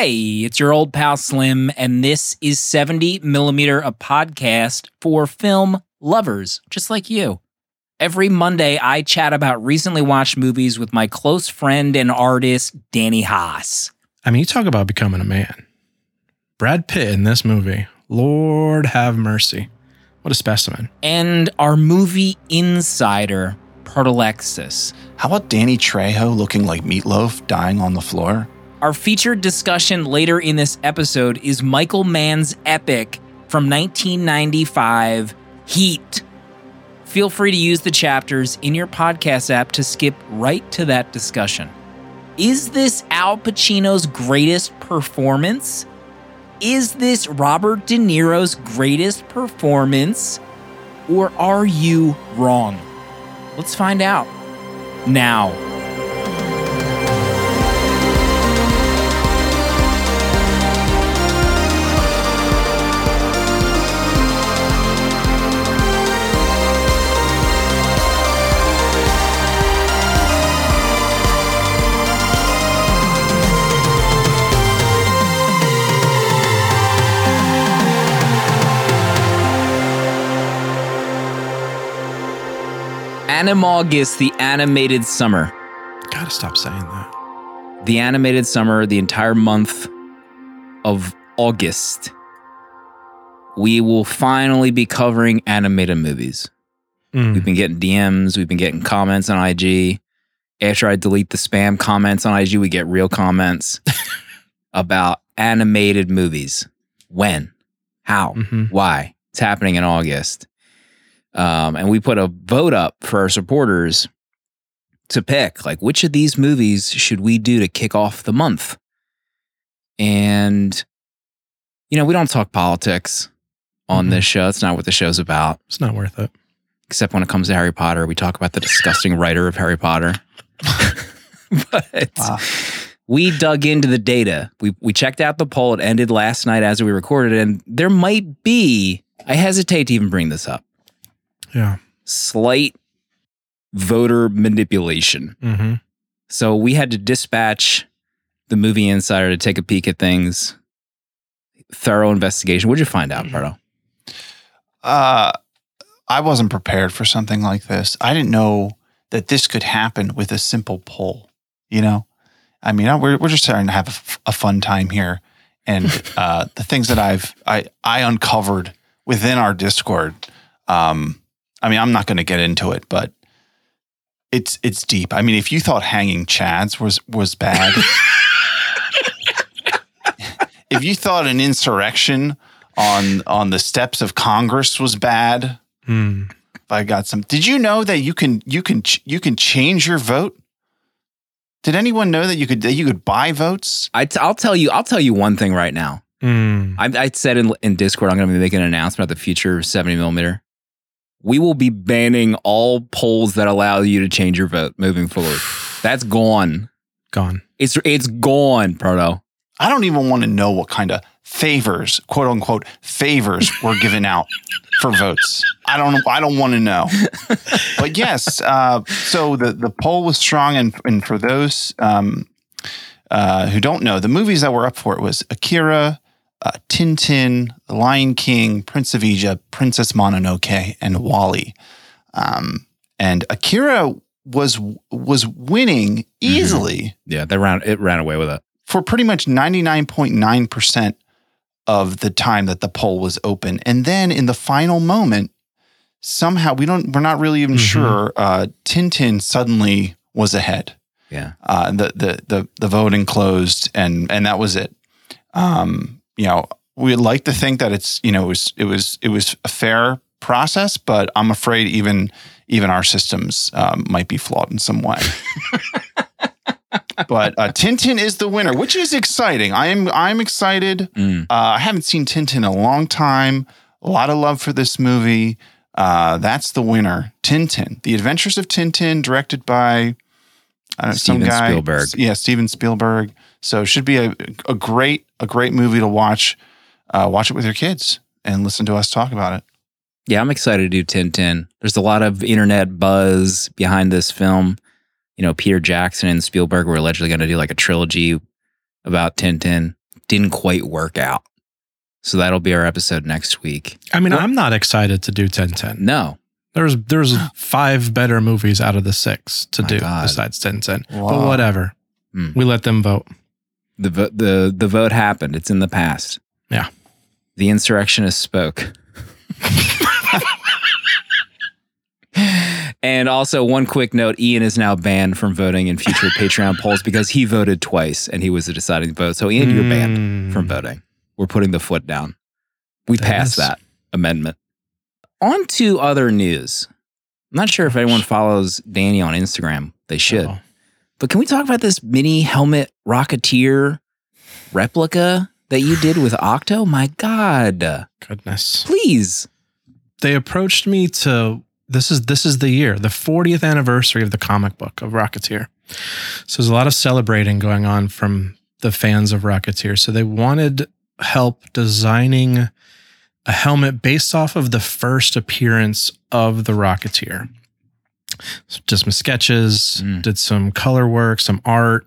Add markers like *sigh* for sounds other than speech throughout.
Hey, it's your old pal Slim, and this is 70 Millimeter, a podcast for film lovers just like you. Every Monday, I chat about recently watched movies with my close friend and artist, Danny Haas. I mean, you talk about becoming a man. Brad Pitt in this movie, Lord have mercy. What a specimen. And our movie insider, Protolexis. How about Danny Trejo looking like meatloaf dying on the floor? Our featured discussion later in this episode is Michael Mann's epic from 1995, Heat. Feel free to use the chapters in your podcast app to skip right to that discussion. Is this Al Pacino's greatest performance? Is this Robert De Niro's greatest performance? Or are you wrong? Let's find out now. Animaugust, the animated summer. Gotta stop saying that. The animated summer, the entire month of August. We will finally be covering animated movies. Mm. We've been getting DMs, we've been getting comments on IG. After I delete the spam comments on IG, we get real comments *laughs* about animated movies. When? How? Mhm. Why? It's happening in August. Um, and we put a vote up for our supporters to pick like which of these movies should we do to kick off the month. And you know, we don't talk politics on Mhm. this show. It's not what the show's about It's not worth it. except when it comes to Harry Potter. We talk about the disgusting *laughs* writer of Harry Potter. *laughs* but Wow. we dug into the data. We we checked out the poll. It ended last night as we recorded, and there might be. I hesitate to even bring this up. Yeah. Slight voter manipulation. Mm-hmm. So we had to dispatch the movie insider to take a peek at things. Thorough investigation. What'd you find out, Pardo? Uh, I wasn't prepared for something like this. I didn't know that this could happen with a simple poll. You know, I mean, I- we're we're just trying to have a, f- a fun time here, and *laughs* uh, the things that I've I I uncovered within our Discord. Um, I mean, I'm not going to get into it, but it's it's deep. I mean, if you thought hanging chads was was bad, *laughs* if you thought an insurrection on on the steps of Congress was bad, Mm. I got some. Did you know that you can you can ch- you can change your vote? Did anyone know that you could that you could buy votes? I t- I'll tell you. I'll tell you one thing right now. Mm. I, I said in, in Discord, I'm going to be making an announcement about the future of 70 millimeter. We will be banning all polls that allow you to change your vote moving forward. That's gone. Gone. It's it's gone, Proto. I don't even want to know what kind of favors, quote unquote, favors were *laughs* given out for votes. I don't I don't want to know. But yes, uh, so the the poll was strong, and and for those um, uh, who don't know, the movies that were up for it was Akira, uh, Tintin, The Lion King, Prince of Egypt, Princess Mononoke, and WALL-E. Um, and Akira was was winning easily Yeah, they ran it ran away with it. for pretty much 99.9% of the time that the poll was open. And then in the final moment, somehow we don't we're not really even Mhm. sure uh Tintin suddenly was ahead. Yeah. Uh the the the the voting closed and and that was it. Um you know, we'd like to think that it's you know it was it was it was a fair process, but I'm afraid even even our systems um, might be flawed in some way. *laughs* but uh, Tintin is the winner, which is exciting. I am I'm excited. Mm. Uh, I haven't seen Tintin in a long time. A lot of love for this movie. Uh, that's the winner, Tintin: The Adventures of Tintin, directed by uh, some Steven guy. Spielberg. Yeah, Steven Spielberg. So it should be a, a great a great movie to watch. Uh, watch it with your kids and listen to us talk about it. Yeah, I'm excited to do Tintin. There's a lot of internet buzz behind this film. You know, Peter Jackson and Spielberg were allegedly going to do like a trilogy about Tintin. didn't quite work out. So that'll be our episode next week. I mean, What- I'm not excited to do Tintin. No, There's there's *gasps* five better movies out of the six to My do God. besides Tintin. But whatever. Hmm. We let them vote. The vo- the the vote happened. It's in the past. Yeah. The insurrectionist spoke. and also, one quick note: Ian is now banned from voting in future Patreon polls because he voted twice and he was the deciding vote. So, Ian, you're banned Mm. from voting. We're putting the foot down. We That passed is- that amendment. On to other news. I'm not sure if anyone follows Danny on Instagram. They should. Oh. But can we talk about this mini helmet Rocketeer replica that you did with Octo? My God. Goodness. Please. They approached me to this is this is the year, the 40th anniversary of the comic book of Rocketeer. So there's a lot of celebrating going on from the fans of Rocketeer. So they wanted help designing a helmet based off of the first appearance of the Rocketeer. Just some sketches, Mm. did some color work, some art.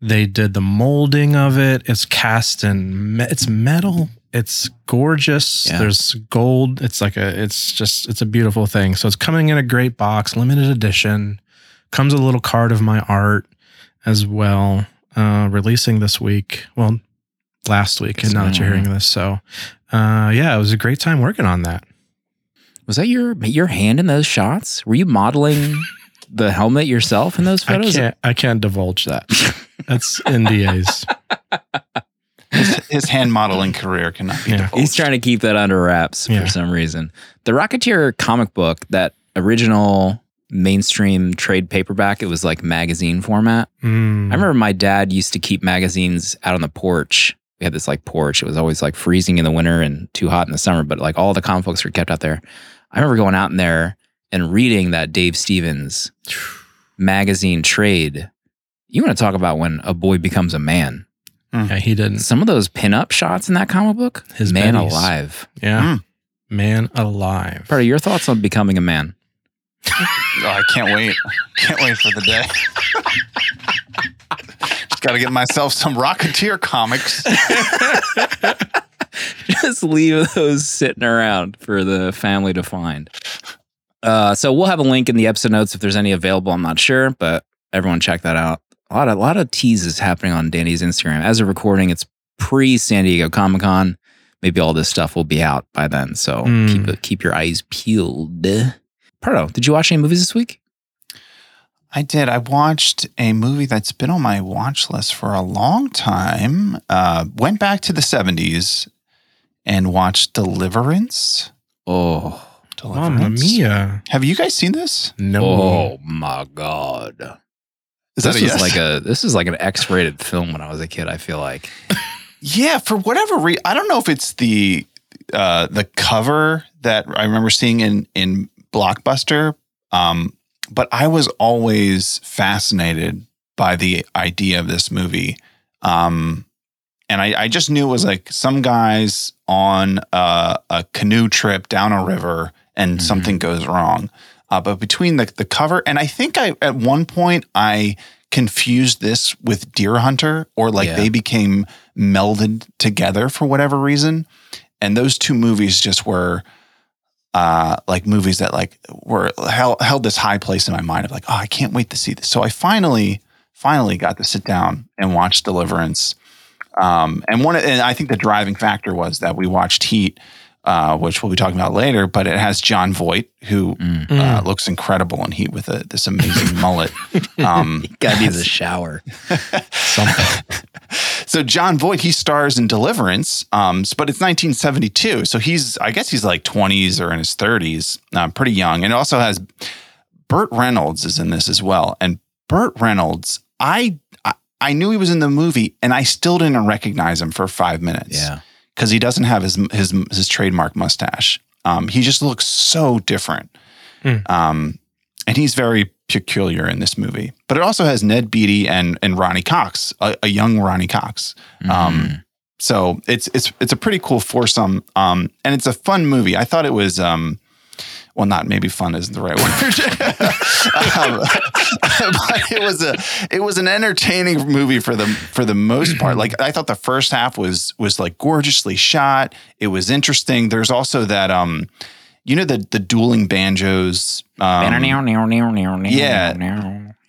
They did the molding of it. It's cast in me- it's metal. It's gorgeous. Yeah. There's gold. It's like a it's just it's a beautiful thing. So it's coming in a great box, limited edition. Comes with a little card of my art as well. Uh releasing this week. Well, last week, and now that you're hearing this. So uh yeah, it was a great time working on that. Was that your your hand in those shots? Were you modeling *laughs* the helmet yourself in those I photos? can't I can't divulge that. *laughs* That's NDAs. His, his hand modeling career cannot be Yeah. divulged. He's trying to keep that under wraps Yeah. for some reason. The Rocketeer comic book, that original mainstream trade paperback, it was like magazine format. Mm. I remember my dad used to keep magazines out on the porch. We had this like porch. It was always like freezing in the winter and too hot in the summer, but like all the comic books were kept out there. I remember going out in there and reading that Dave Stevens *sighs* magazine trade. You want to talk about when a boy becomes a man? Hmm. Yeah, he didn't. Some of those pinup shots in that comic book, His man bennies. alive. Yeah. Hmm. Man alive. Part of your thoughts on becoming a man? *laughs* Oh, I can't wait. Can't wait for the day. *laughs* Just got to get myself some Rocketeer comics. *laughs* just leave those sitting around for the family to find. Uh, so we'll have a link in the episode notes if there's any available. I'm not sure, but everyone check that out. A lot of a lot of teases happening on Danny's Instagram. As of recording, it's pre San Diego Comic Con. Maybe all this stuff will be out by then. So Mm. keep keep your eyes peeled. Pardo, did you watch any movies this week? I did. I watched a movie that's been on my watch list for a long time. Uh, went back to the 70s and watched Deliverance. Oh, Deliverance. Mamma mia. Have you guys seen this? No. oh my god! Is this that a is yes? like a this is like an X-rated film when I was a kid. I feel like *laughs* Yeah, for whatever reason, I don't know if it's the uh, the cover that I remember seeing in in Blockbuster, um, but I was always fascinated by the idea of this movie, um, and I, I just knew it was like some guys on a, a canoe trip down a river, and Mhm. something goes wrong. Uh, but between the the cover and I think I at one point I confused this with Deer Hunter, or like Yeah. they became melded together for whatever reason. And those two movies just were uh like movies that like were held, held this high place in my mind of like, oh, I can't wait to see this. So I finally, finally got to sit down and watch Deliverance. Um, and one, and I think the driving factor was that we watched Heat, uh, which we'll be talking about later. But it has Jon Voight, who Mm. uh, looks incredible in Heat with a, this amazing *laughs* mullet. Um, God needs a shower. Something. *laughs* so Jon Voight, he stars in Deliverance, um, but it's 1972. So he's, I guess he's like 20s or in his 30s, uh, pretty young. And it also has Burt Reynolds is in this as well. And Burt Reynolds, I, I, knew he was in the movie, and I still didn't recognize him for five minutes. Yeah. because he doesn't have his his his trademark mustache. Um, he just looks so different. Hmm. Um, and he's very peculiar in this movie. But it also has Ned Beatty and and Ronny Cox, a, a young Ronny Cox. Um, Mhm. So it's it's it's a pretty cool foursome, um, and it's a fun movie. I thought it was um, well, not maybe fun isn't the right word. *laughs* um, but it was a it was an entertaining movie for the for the most part. Like I thought the first half was was like gorgeously shot. It was interesting. There's also that um you know the the dueling banjos. Um, yeah.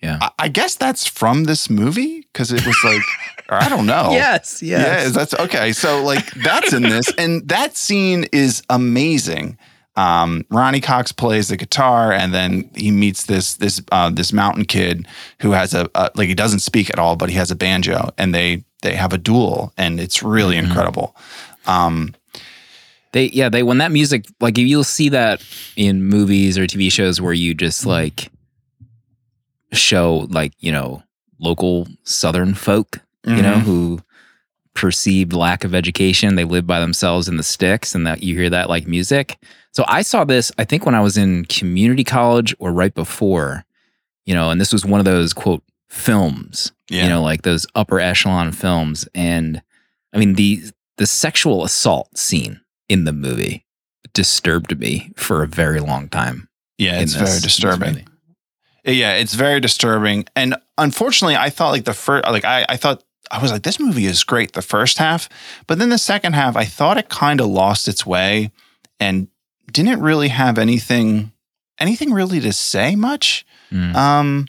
Yeah. I, I guess that's from this movie because it was like, or I don't know. *laughs* Yes. Yeah, Yes. that's okay. So like that's in this, and that scene is amazing. Um, Ronny Cox plays the guitar, and then he meets this this uh, this mountain kid who has a, a like he doesn't speak at all, but he has a banjo, and they they have a duel, and it's really Mhm. incredible. Um, They yeah, they when that music like you'll see that in movies or TV shows where you just like show like, you know, local southern folk, you know, mhm. who perceived lack of education, they live by themselves in the sticks and that you hear that like music. So I saw this I think when I was in community college or right before, you know, and this was one of those quote films yeah, you know like those upper echelon films and i mean the the sexual assault scene in the movie disturbed me for a very long time yeah, it's this- very disturbing. Yeah, it's very disturbing. And unfortunately, I thought like the first, like I, I thought I was like, this movie is great the first half, but then the second half, I thought it kind of lost its way and didn't really have anything, anything really to say much. Mm. Um,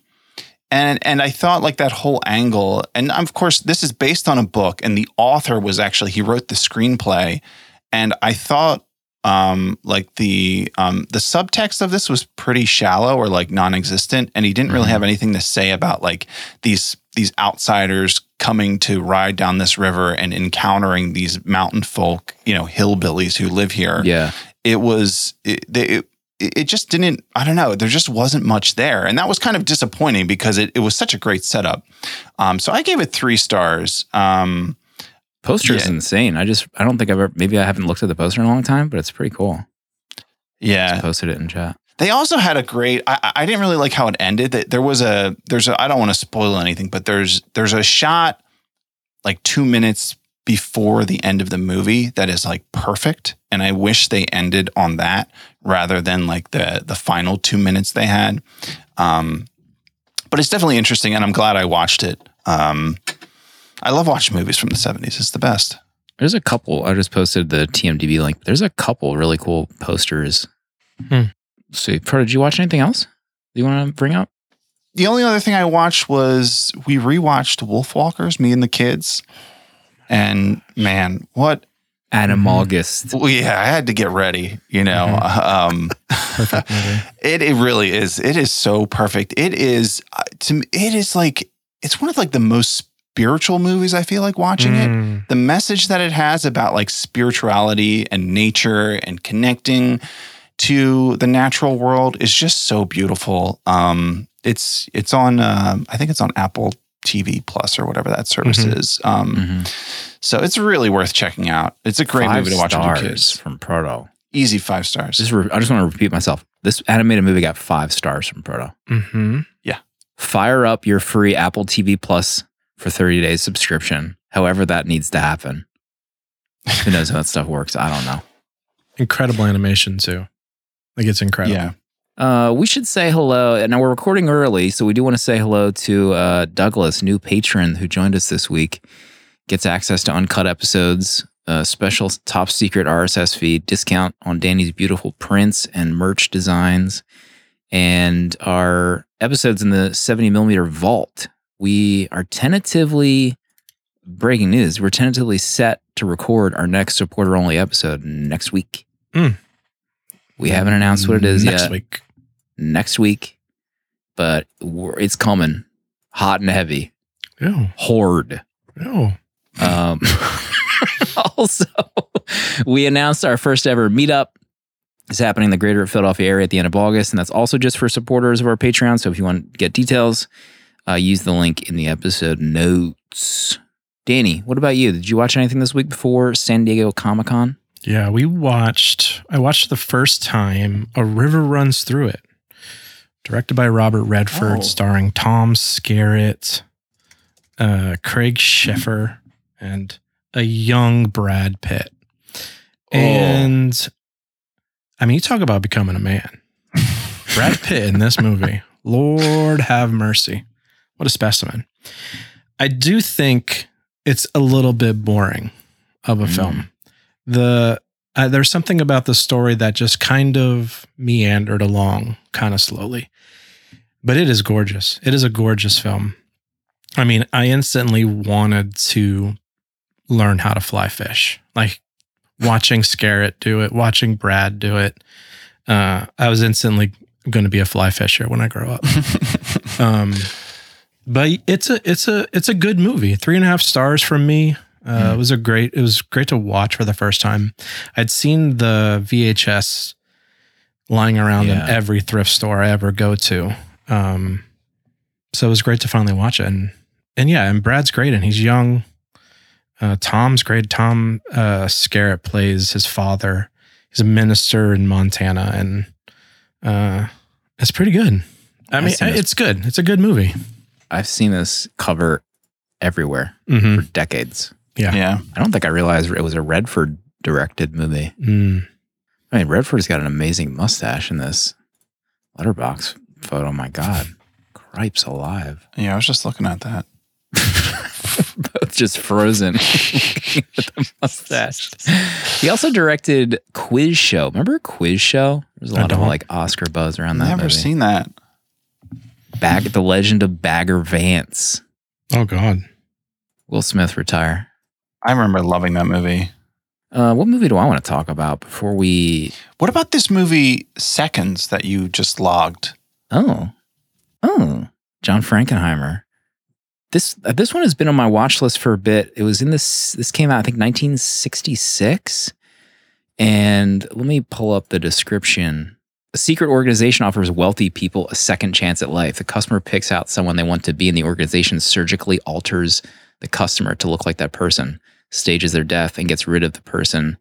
and and I thought like that whole angle, and of course this is based on a book, and the author was actually he wrote the screenplay, and I thought um like the um the subtext of this was pretty shallow or like non-existent, and he didn't really Mhm. have anything to say about like these these outsiders coming to ride down this river and encountering these mountain folk, you know, hillbillies who live here. Yeah. It was it, they- it, it just didn't i don't know there just wasn't much there. And that was kind of disappointing because it, it was such a great setup. Um, so i gave it three stars. Um, poster is Yeah. insane. I just i don't think i've ever maybe i haven't looked at the poster in a long time but it's pretty cool. Yeah. Just posted it in chat they also had a great I, I- I didn't really like how it ended. That there was a there's a i don't want to spoil anything but there's there's a shot like two minutes before the end of the movie that is like perfect and i wish they ended on that rather than like the the final two minutes they had. Um but it's definitely interesting and i'm glad i watched it. Um i love watching movies from the 70s it's the best. There's a couple i just posted the tmdb link. There's a couple really cool posters. Hmm. So Pro, did you watch anything else Do you want to bring up the only other thing i watched was we rewatched Wolfwalkers, me and the kids and man what adam Mhm. august Well, yeah, I had to get ready, you know. *laughs* Um, Perfect movie. *laughs* it it really is. It is so perfect. It is uh, to me. It is like it's one of like the most spiritual movies. I feel like watching it. Mm. The message that it has about like spirituality and nature and connecting to the natural world is just so beautiful. Um, it's it's on. um I think it's on Apple TV Plus or whatever that service Mhm. is. Um, Mhm. So it's really worth checking out. It's a great Five movie to watch with your kids. from proto Easy five stars. Just re- I just want to repeat myself. This animated movie got five stars from Proto. Mm-hmm. Yeah. Fire up your free Apple TV Plus for 30 days subscription. However, that needs to happen. Who knows how that stuff works? I don't know. Incredible animation too. Like it's incredible. Yeah. Uh, we should say hello. Now we're recording early, so we do want to say hello to uh, Douglas, new patron who joined us this week. Gets access to uncut episodes, a special top secret RSS feed, discount on Danny's beautiful prints and merch designs, and our episodes in the 70 millimeter vault. We are tentatively breaking news. We're tentatively set to record our next supporter only episode next week. Mm. We haven't announced what it is next yet week. next week, but we're, it's coming hot and heavy. Oh, Horde. Um, *laughs* also, we announced our first ever meetup. It's happening in the greater Philadelphia area at the end of August, and that's also just for supporters of our Patreon. So if you want to get details, uh, use the link in the episode notes. Danny, what about you? Did you watch anything this week before San Diego Comic Con? Yeah, we watched. I watched the first time A River Runs Through It, directed by Robert Redford, Oh. starring Tom Skerritt, uh, Craig Sheffer, and a young Brad Pitt. Oh. And I mean, you talk about becoming a man. *laughs* Brad Pitt in this movie, Lord have mercy. What a specimen. I do think it's a little bit boring of a Mm. film. The uh, there's something about the story that just kind of meandered along kind of slowly. But it is gorgeous. It is a gorgeous film. I mean, I instantly wanted to learn how to fly fish. Like watching Skerritt do it, watching Brad do it. Uh, I was instantly going to be a fly fisher when I grow up. *laughs* um, but it's a it's a it's a good movie. Three and a half stars from me. Uh, It was a great. It was great to watch for the first time. I'd seen the VHS lying around Yeah. in every thrift store I ever go to. Um, so it was great to finally watch it. And and yeah, and Brad's great, and he's young. Uh, Tom's great. Tom uh, Skerritt plays his father. He's a minister in Montana, and uh, it's pretty good. I mean, it's good. It's a good movie. I've seen this cover everywhere hmm for decades. Yeah. Yeah. I don't think I realized it was a Redford directed movie. Mm. I mean, Redford's got an amazing mustache in this Letterboxd photo. My God, cripes alive. Yeah. I was just looking at that. Both *laughs* just frozen *laughs* with the mustache. He also directed Quiz Show. Remember Quiz Show? There's a lot of like Oscar buzz around that Never movie. seen that. Bag, The Legend of Bagger Vance. Oh God. Will Smith retire. I remember loving that movie. Uh, what movie do I want to talk about before we? What about this movie Seconds that you just logged? Oh, oh, John Frankenheimer. This uh, this one has been on my watch list for a bit. It was in this. This came out I think 1966, and let me pull up the description. A secret organization offers wealthy people a second chance at life. The customer picks out someone they want to be, and the organization surgically alters the customer to look like that person, stages their death, and gets rid of the person,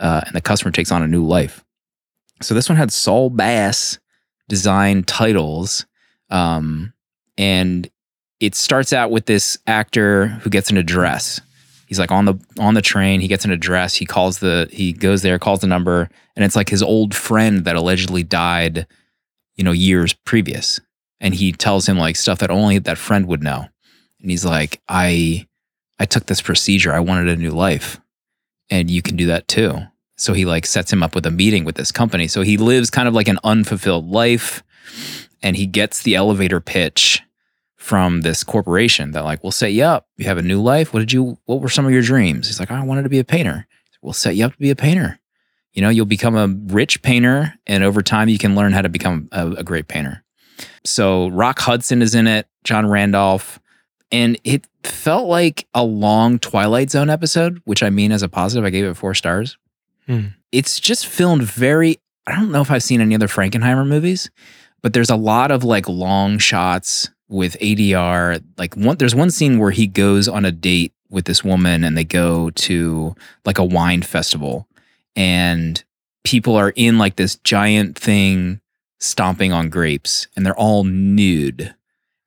uh, and the customer takes on a new life. So this one had Saul Bass design titles, um, and it starts out with this actor who gets an address. He's like on the on the train. He gets an address. He calls the he goes there, calls the number, and it's like his old friend that allegedly died, you know, years previous. And he tells him like stuff that only that friend would know. And he's like, I I took this procedure. I wanted a new life. And you can do that too. So he like sets him up with a meeting with this company. So he lives kind of like an unfulfilled life and he gets the elevator pitch from this corporation that like we'll set you up. You have a new life. What did you what were some of your dreams? He's like, I wanted to be a painter. We'll set you up to be a painter. You know, you'll become a rich painter and over time you can learn how to become a, a great painter. So Rock Hudson is in it, John Randolph, and it felt like a long Twilight Zone episode, which I mean as a positive. I gave it four stars. Hmm. It's just filmed very. I don't know if I've seen any other Frankenheimer movies, but there's a lot of like long shots with ADR. Like one, there's one scene where he goes on a date with this woman, and they go to like a wine festival, and people are in like this giant thing stomping on grapes, and they're all nude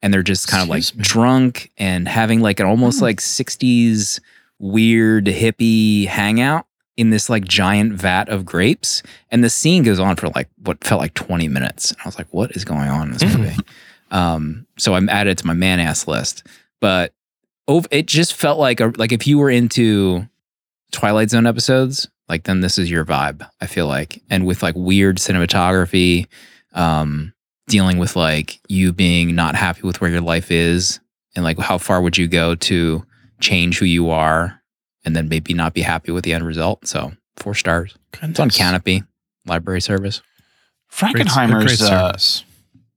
and they're just kind of like me. drunk and having like an almost like 60s weird hippie hangout in this like giant vat of grapes. And the scene goes on for like what felt like 20 minutes. And i was like what is going on in this Mhm. movie? Um so i'm added it to my man ass list. But ov- it just felt like a, like if you were into twilight zone episodes like then this is your vibe i feel like. And with like weird cinematography um dealing with like you being not happy with where your life is and like how far would you go to change who you are and then maybe not be happy with the end result. So four stars. It's on Kanopy library service. Frankenheimer's great uh, service.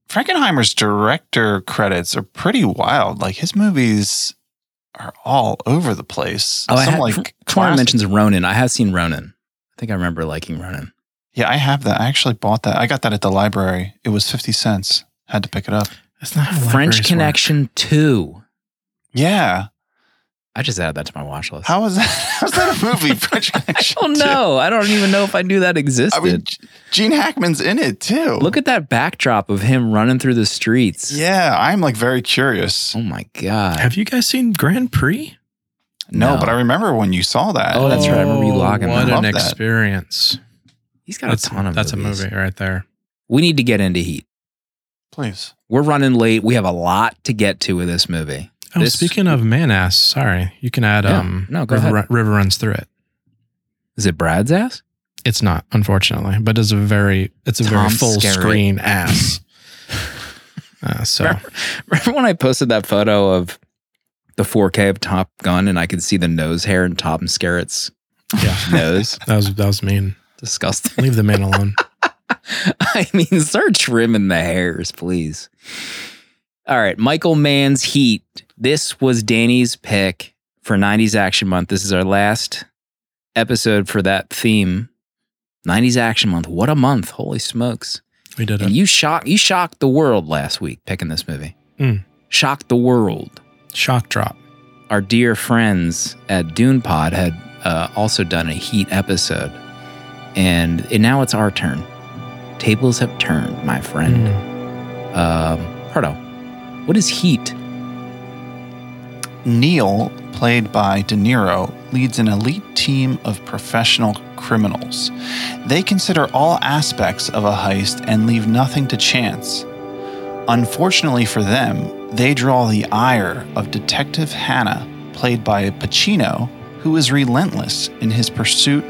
Frankenheimer's director credits are pretty wild. Like his movies are all over the place. Oh, I Some had, like Corner classic- mentions Ronin. I have seen Ronin. I think I remember liking Ronin. Yeah, I have that. I actually bought that. I got that at the library. It was fifty cents. Had to pick it up. That's not how French libraries work. Connection 2. Yeah. I just added that to my watch list. How was that? *laughs* How's that a movie? *laughs* French I Connection. don't too? know. I don't even know if I knew that existed. I mean, Gene Hackman's in it too. Look at that backdrop of him running through the streets. Yeah, I'm like very curious. Oh my God. Have you guys seen Grand Prix? No, but I remember when you saw that. Oh, that's right. I remember you logging oh, What an Love that. experience. He's got That's a ton of that's movies. a movie right there. We need to get into Heat. Please. We're running late. We have a lot to get to with this movie. Oh, This- speaking of man ass, sorry, you can add Yeah, um no, go River, ahead. River runs through it. Is it Brad's ass? It's not, unfortunately, but it's a very it's a Tom very full Skerritt. screen *laughs* ass. Uh, so Remember when I posted that photo of the 4K of Top Gun and I could see the nose hair in Tom Skerritt's yeah, nose? *laughs* that was that was mean. Disgusting. Leave the man alone. *laughs* I mean, start trimming the hairs, please. All right, Michael Mann's Heat. This was Danny's pick for 90s Action Month. This is our last episode for that theme. 90s Action Month. What a month. Holy smokes. We did And it. you shocked you shocked the world last week picking this movie. Mm. Shocked the world. Shock drop. Our dear friends at Dune Pod had uh, also done a Heat episode, and, and now it's our turn. Tables have turned, my friend. Mm. Um, Pardo, what is Heat? Neil, played by De Niro, leads an elite team of professional criminals. They consider all aspects of a heist and leave nothing to chance. Unfortunately for them, they draw the ire of Detective Hanna, played by Pacino, who is relentless in his pursuit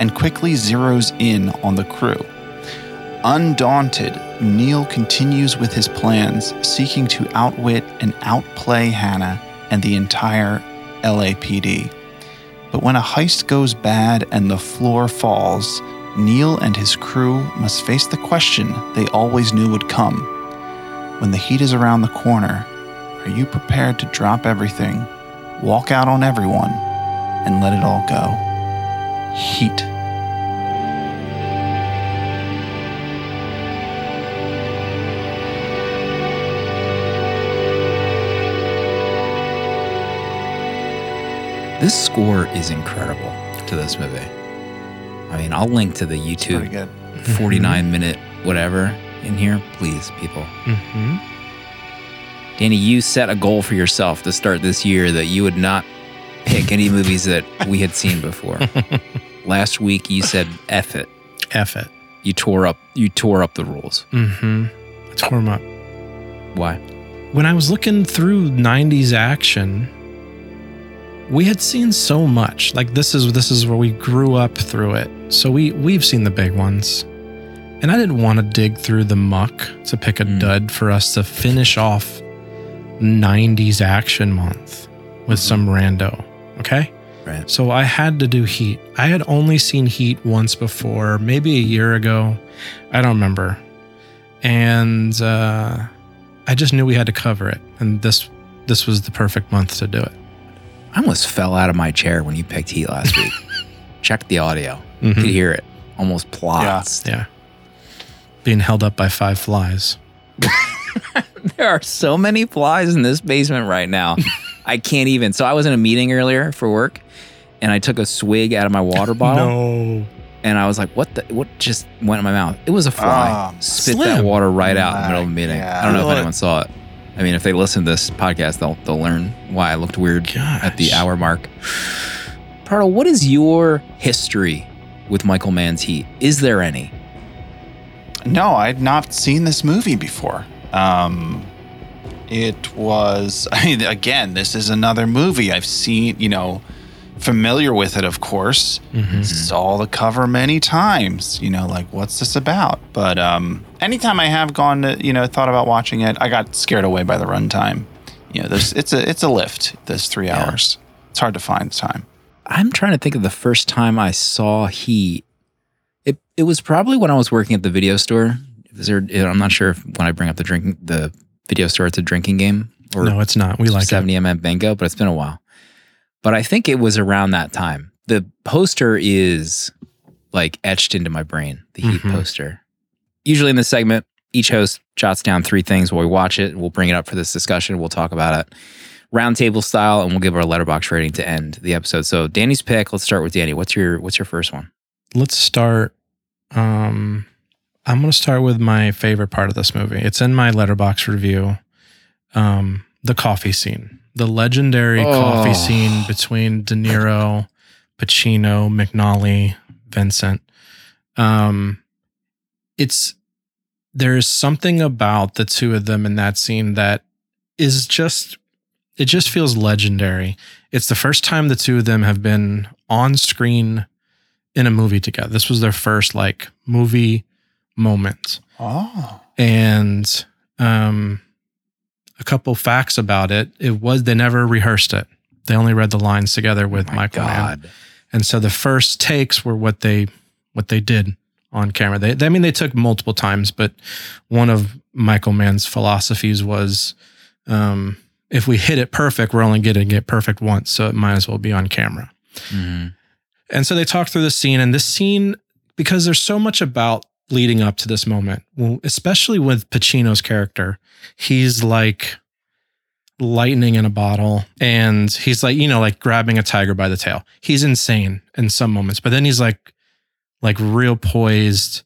and quickly zeroes in on the crew. Undaunted, Neil continues with his plans, seeking to outwit and outplay Hanna and the entire LAPD. But when a heist goes bad and the floor falls, Neil and his crew must face the question they always knew would come. When the heat is around the corner, are you prepared to drop everything, walk out on everyone, and let it all go? Heat. This score is incredible to this movie. I mean, I'll link to the YouTube good. 49 minute whatever in here. Please, people. hmm Danny, you set a goal for yourself to start this year that you would not pick any movies that we had seen before. *laughs* Last week you said F it. F it. You tore up you tore up the rules. Mm-hmm. I tore him up. Why? When I was looking through 90s action, we had seen so much. Like this is this is where we grew up through it. So we we've seen the big ones. And I didn't want to dig through the muck to pick a Mm. dud for us to finish off 90s action month with some rando. Okay? Right. So I had to do Heat. I had only seen Heat once before, maybe a year ago. I don't remember. And uh, I just knew we had to cover it, and this this was the perfect month to do it. I almost fell out of my chair when you picked Heat last week. *laughs* Check the audio. You could hear it. Almost plots. Yeah, being held up by five flies. *laughs* There are so many flies in this basement right now. *laughs* I can't even. So I was in a meeting earlier for work and I took a swig out of my water *laughs* bottle No, and I was like, what the what just went in my mouth? It was a fly. Ah, Spit Slim. that water right out in the middle of a meeting. I don't know if God. anyone saw it. I mean, if they listen to this podcast, they'll they'll learn why I looked weird at the Gosh. hour mark. Pardo, what is your history with Michael Mann's Heat? Is there any? No, I'd not seen this movie before. Um, it was, *laughs* I mean, again, this is another movie I've seen, you know, familiar with it, of course. Mhm. Saw the cover many times, you know, like, what's this about? But um, anytime I have gone to, you know, thought about watching it, I got scared away by the runtime. You know, there's, it's a, it's a lift, this three Yeah. hours. It's hard to find time. I'm trying to think of the first time I saw Heat. It it was probably when I was working at the video store. Is there, I'm not sure if when I bring up the drinking the video store, it's a drinking game or no, it's not. We like it. 70 mm bingo, but it's been a while. But I think it was around that time. The poster is like etched into my brain. The Heat Mhm. poster. Usually in this segment, each host jots down three things while we watch it. We'll bring it up for this discussion. We'll talk about it roundtable style, and we'll give our Letterboxd rating to end the episode. So Danny's pick. Let's start with Danny. What's your What's your first one? Let's start. Um, I'm going to start with my favorite part of this movie. It's in my Letterboxd review. Um, the coffee scene, the legendary Oh. coffee scene between De Niro, Pacino, McNally, Vincent. Um, it's there's something about the two of them in that scene that is just it just feels legendary. It's the first time the two of them have been on screen in a movie together. This was their first like movie moment. Oh. And um a couple facts about it. It was they never rehearsed it. They only read the lines together with My Michael Mann. And so the first takes were what they what they did on camera. They, they I mean they took multiple times, but one of Michael Mann's philosophies was um if we hit it perfect, we're only getting it perfect once, so it might as well be on camera. Mhm. And so they talk through the scene, and this scene, because there's so much about leading up to this moment, especially with Pacino's character, he's like lightning in a bottle, and he's like, you know, like grabbing a tiger by the tail. He's insane in some moments, but then he's like, like real poised,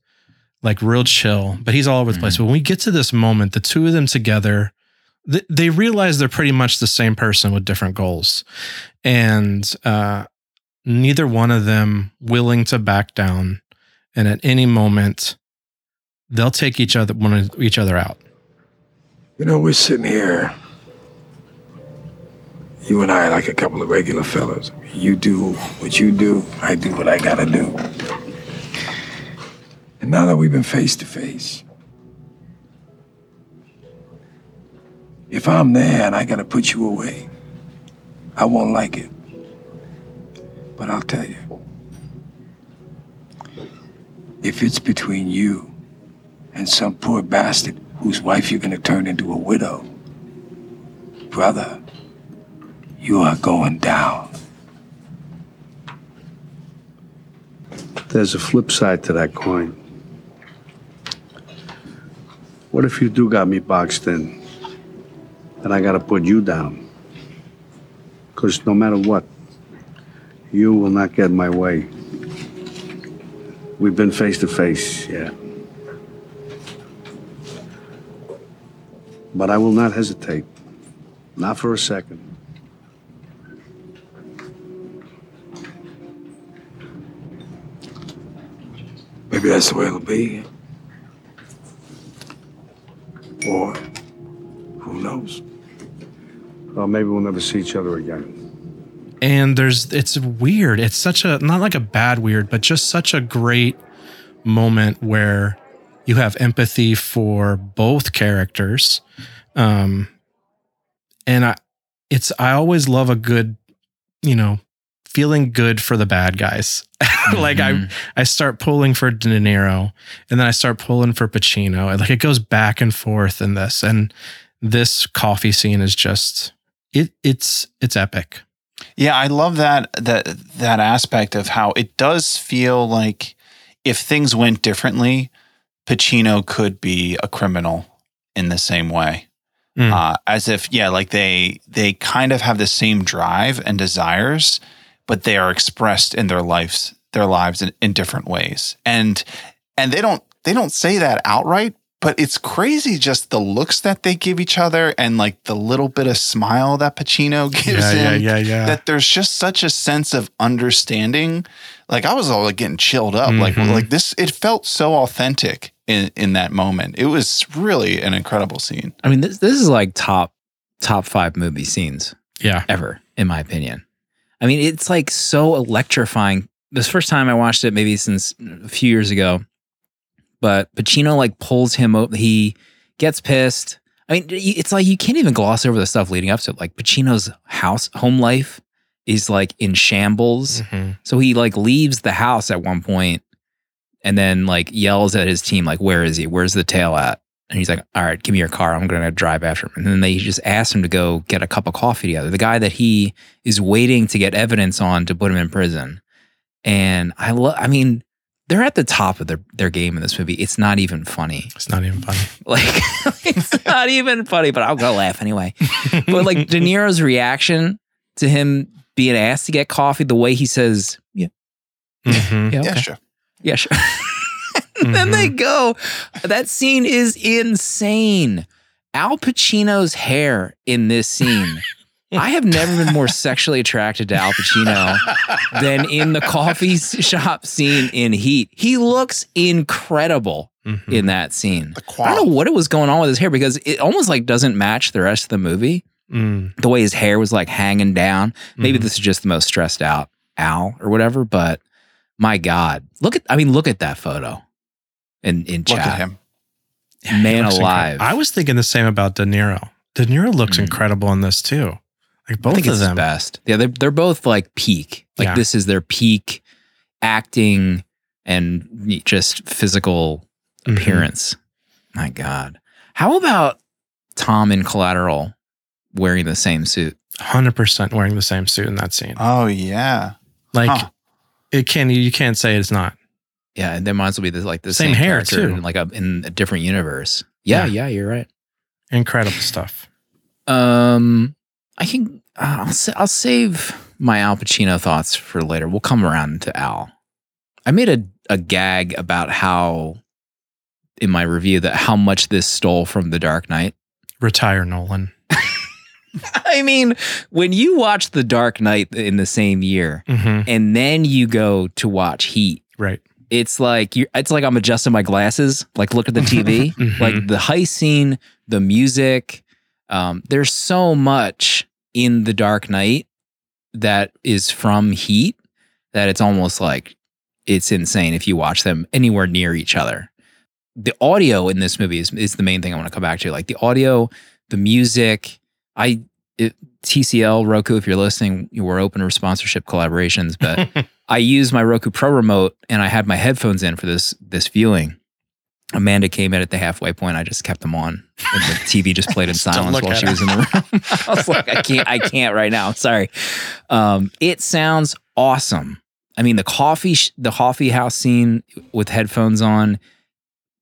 like real chill, but he's all over the place. But when we get to this moment, the two of them together, th- they realize they're pretty much the same person with different goals. And uh, neither one of them willing to back down. And at any moment, they'll take each other one each other out. You know, we're sitting here. You and I like a couple of regular fellas. You do what you do, I do what I gotta do. And now that we've been face to face, if I'm there and I gotta put you away, I won't like it. But I'll tell you, if it's between you and some poor bastard whose wife you're gonna turn into a widow, brother, you are going down. There's a flip side to that coin. What if you do got me boxed in? Then I gotta put you down. Because no matter what, you will not get my way. We've been face to face, yeah. But I will not hesitate. Not for a second. Maybe that's the way it'll be. Or who knows? Or maybe we'll never see each other again. And there's it's weird. It's such a not like a bad weird, but just such a great moment where you have empathy for both characters. Um and I it's I always love a good, you know, feeling good for the bad guys. *laughs* like I I start pulling for De Niro and then I start pulling for Pacino. And like it goes back and forth in this. And this coffee scene is just it it's it's epic. Yeah, I love that that that aspect of how it does feel like if things went differently, Pacino could be a criminal in the same way. Mm. Uh, as if, yeah, like they they kind of have the same drive and desires, but they are expressed in their lives their lives in, in different ways. And and they don't they don't say that outright, but it's crazy just the looks that they give each other and like the little bit of smile that Pacino *laughs* gives Yeah, yeah, him yeah, yeah. that there's just such a sense of understanding. Like I was all like getting chilled up. Like Mhm. like this, it felt so authentic in in that moment. It was really an incredible scene. I mean, this this is like top top five movie scenes Yeah. ever, in my opinion. I mean, it's like so electrifying. This first time I watched it, maybe since a few years ago, but Pacino like pulls him over. He gets pissed. I mean, it's like you can't even gloss over the stuff leading up to it. Like Pacino's house, home life is like in shambles. Mhm. So he like leaves the house at one point and then like yells at his team, like, where is he? Where's the tail at? And he's like, all right, give me your car. I'm going to drive after him. And then they just ask him to go get a cup of coffee together. The guy that he is waiting to get evidence on to put him in prison. And I love, I mean, they're at the top of their, their game in this movie. It's not even funny. It's not even funny. *laughs* Like, *laughs* it's not even funny, but I'm going to laugh anyway. *laughs* But like De Niro's reaction to him being asked to get coffee, the way he says, yeah, Mhm. yeah, Yeah, sure. Yeah, sure. and then they go. That scene is insane. Al Pacino's hair in this scene *laughs* I have never been more sexually attracted to Al Pacino than in the coffee shop scene in Heat. He looks incredible Mhm. in that scene. The I don't know what it was going on with his hair because it almost like doesn't match the rest of the movie. Mm. The way his hair was like hanging down. Maybe Mhm. this is just the most stressed out Al or whatever, but my God. Look at I mean, look at that photo in, in Look chat. at him. Man alive. incredible. I was thinking the same about De Niro. De Niro looks Mm. incredible in this too. Like I both think of it's his them. best. Yeah, they're they're both like peak. Like Yeah. this is their peak acting and just physical Mhm. appearance. My God. How about Tom in Collateral wearing the same suit? 100% wearing the same suit in that scene. Oh yeah. Like Huh. it can you can't say it's not. Yeah, and there might as well be this like the Same same, hair, character too. in like a in a different universe. Yeah, Yeah. yeah, you're right. Incredible stuff. Um, I can uh, I'll sa- I'll save my Al Pacino thoughts for later. We'll come around to Al. I made a a gag about how in my review that how much this stole from The Dark Knight. Retire Nolan. *laughs* *laughs* I mean, when you watch The Dark Knight in the same year hmm and then you go to watch Heat, Right. it's like you it's like I'm adjusting my glasses. Like look at the TV. *laughs* Mhm. like the heist scene, the music. Um, there's so much in The Dark Knight that is from Heat that it's almost like it's insane if you watch them anywhere near each other. The audio in this movie is, is the main thing I want to come back to. Like the audio, the music. I it, TCL Roku, if you're listening, we're open to sponsorship collaborations, but *laughs* I used my Roku Pro remote and I had my headphones in for this this viewing. Amanda came in at the halfway point. I just kept them on, and the TV just played in *laughs* silence while she was in the room. *laughs* I was like, I can't, I can't right now. Sorry. Um, it sounds awesome. I mean, the coffee, sh- the coffee house scene with headphones on.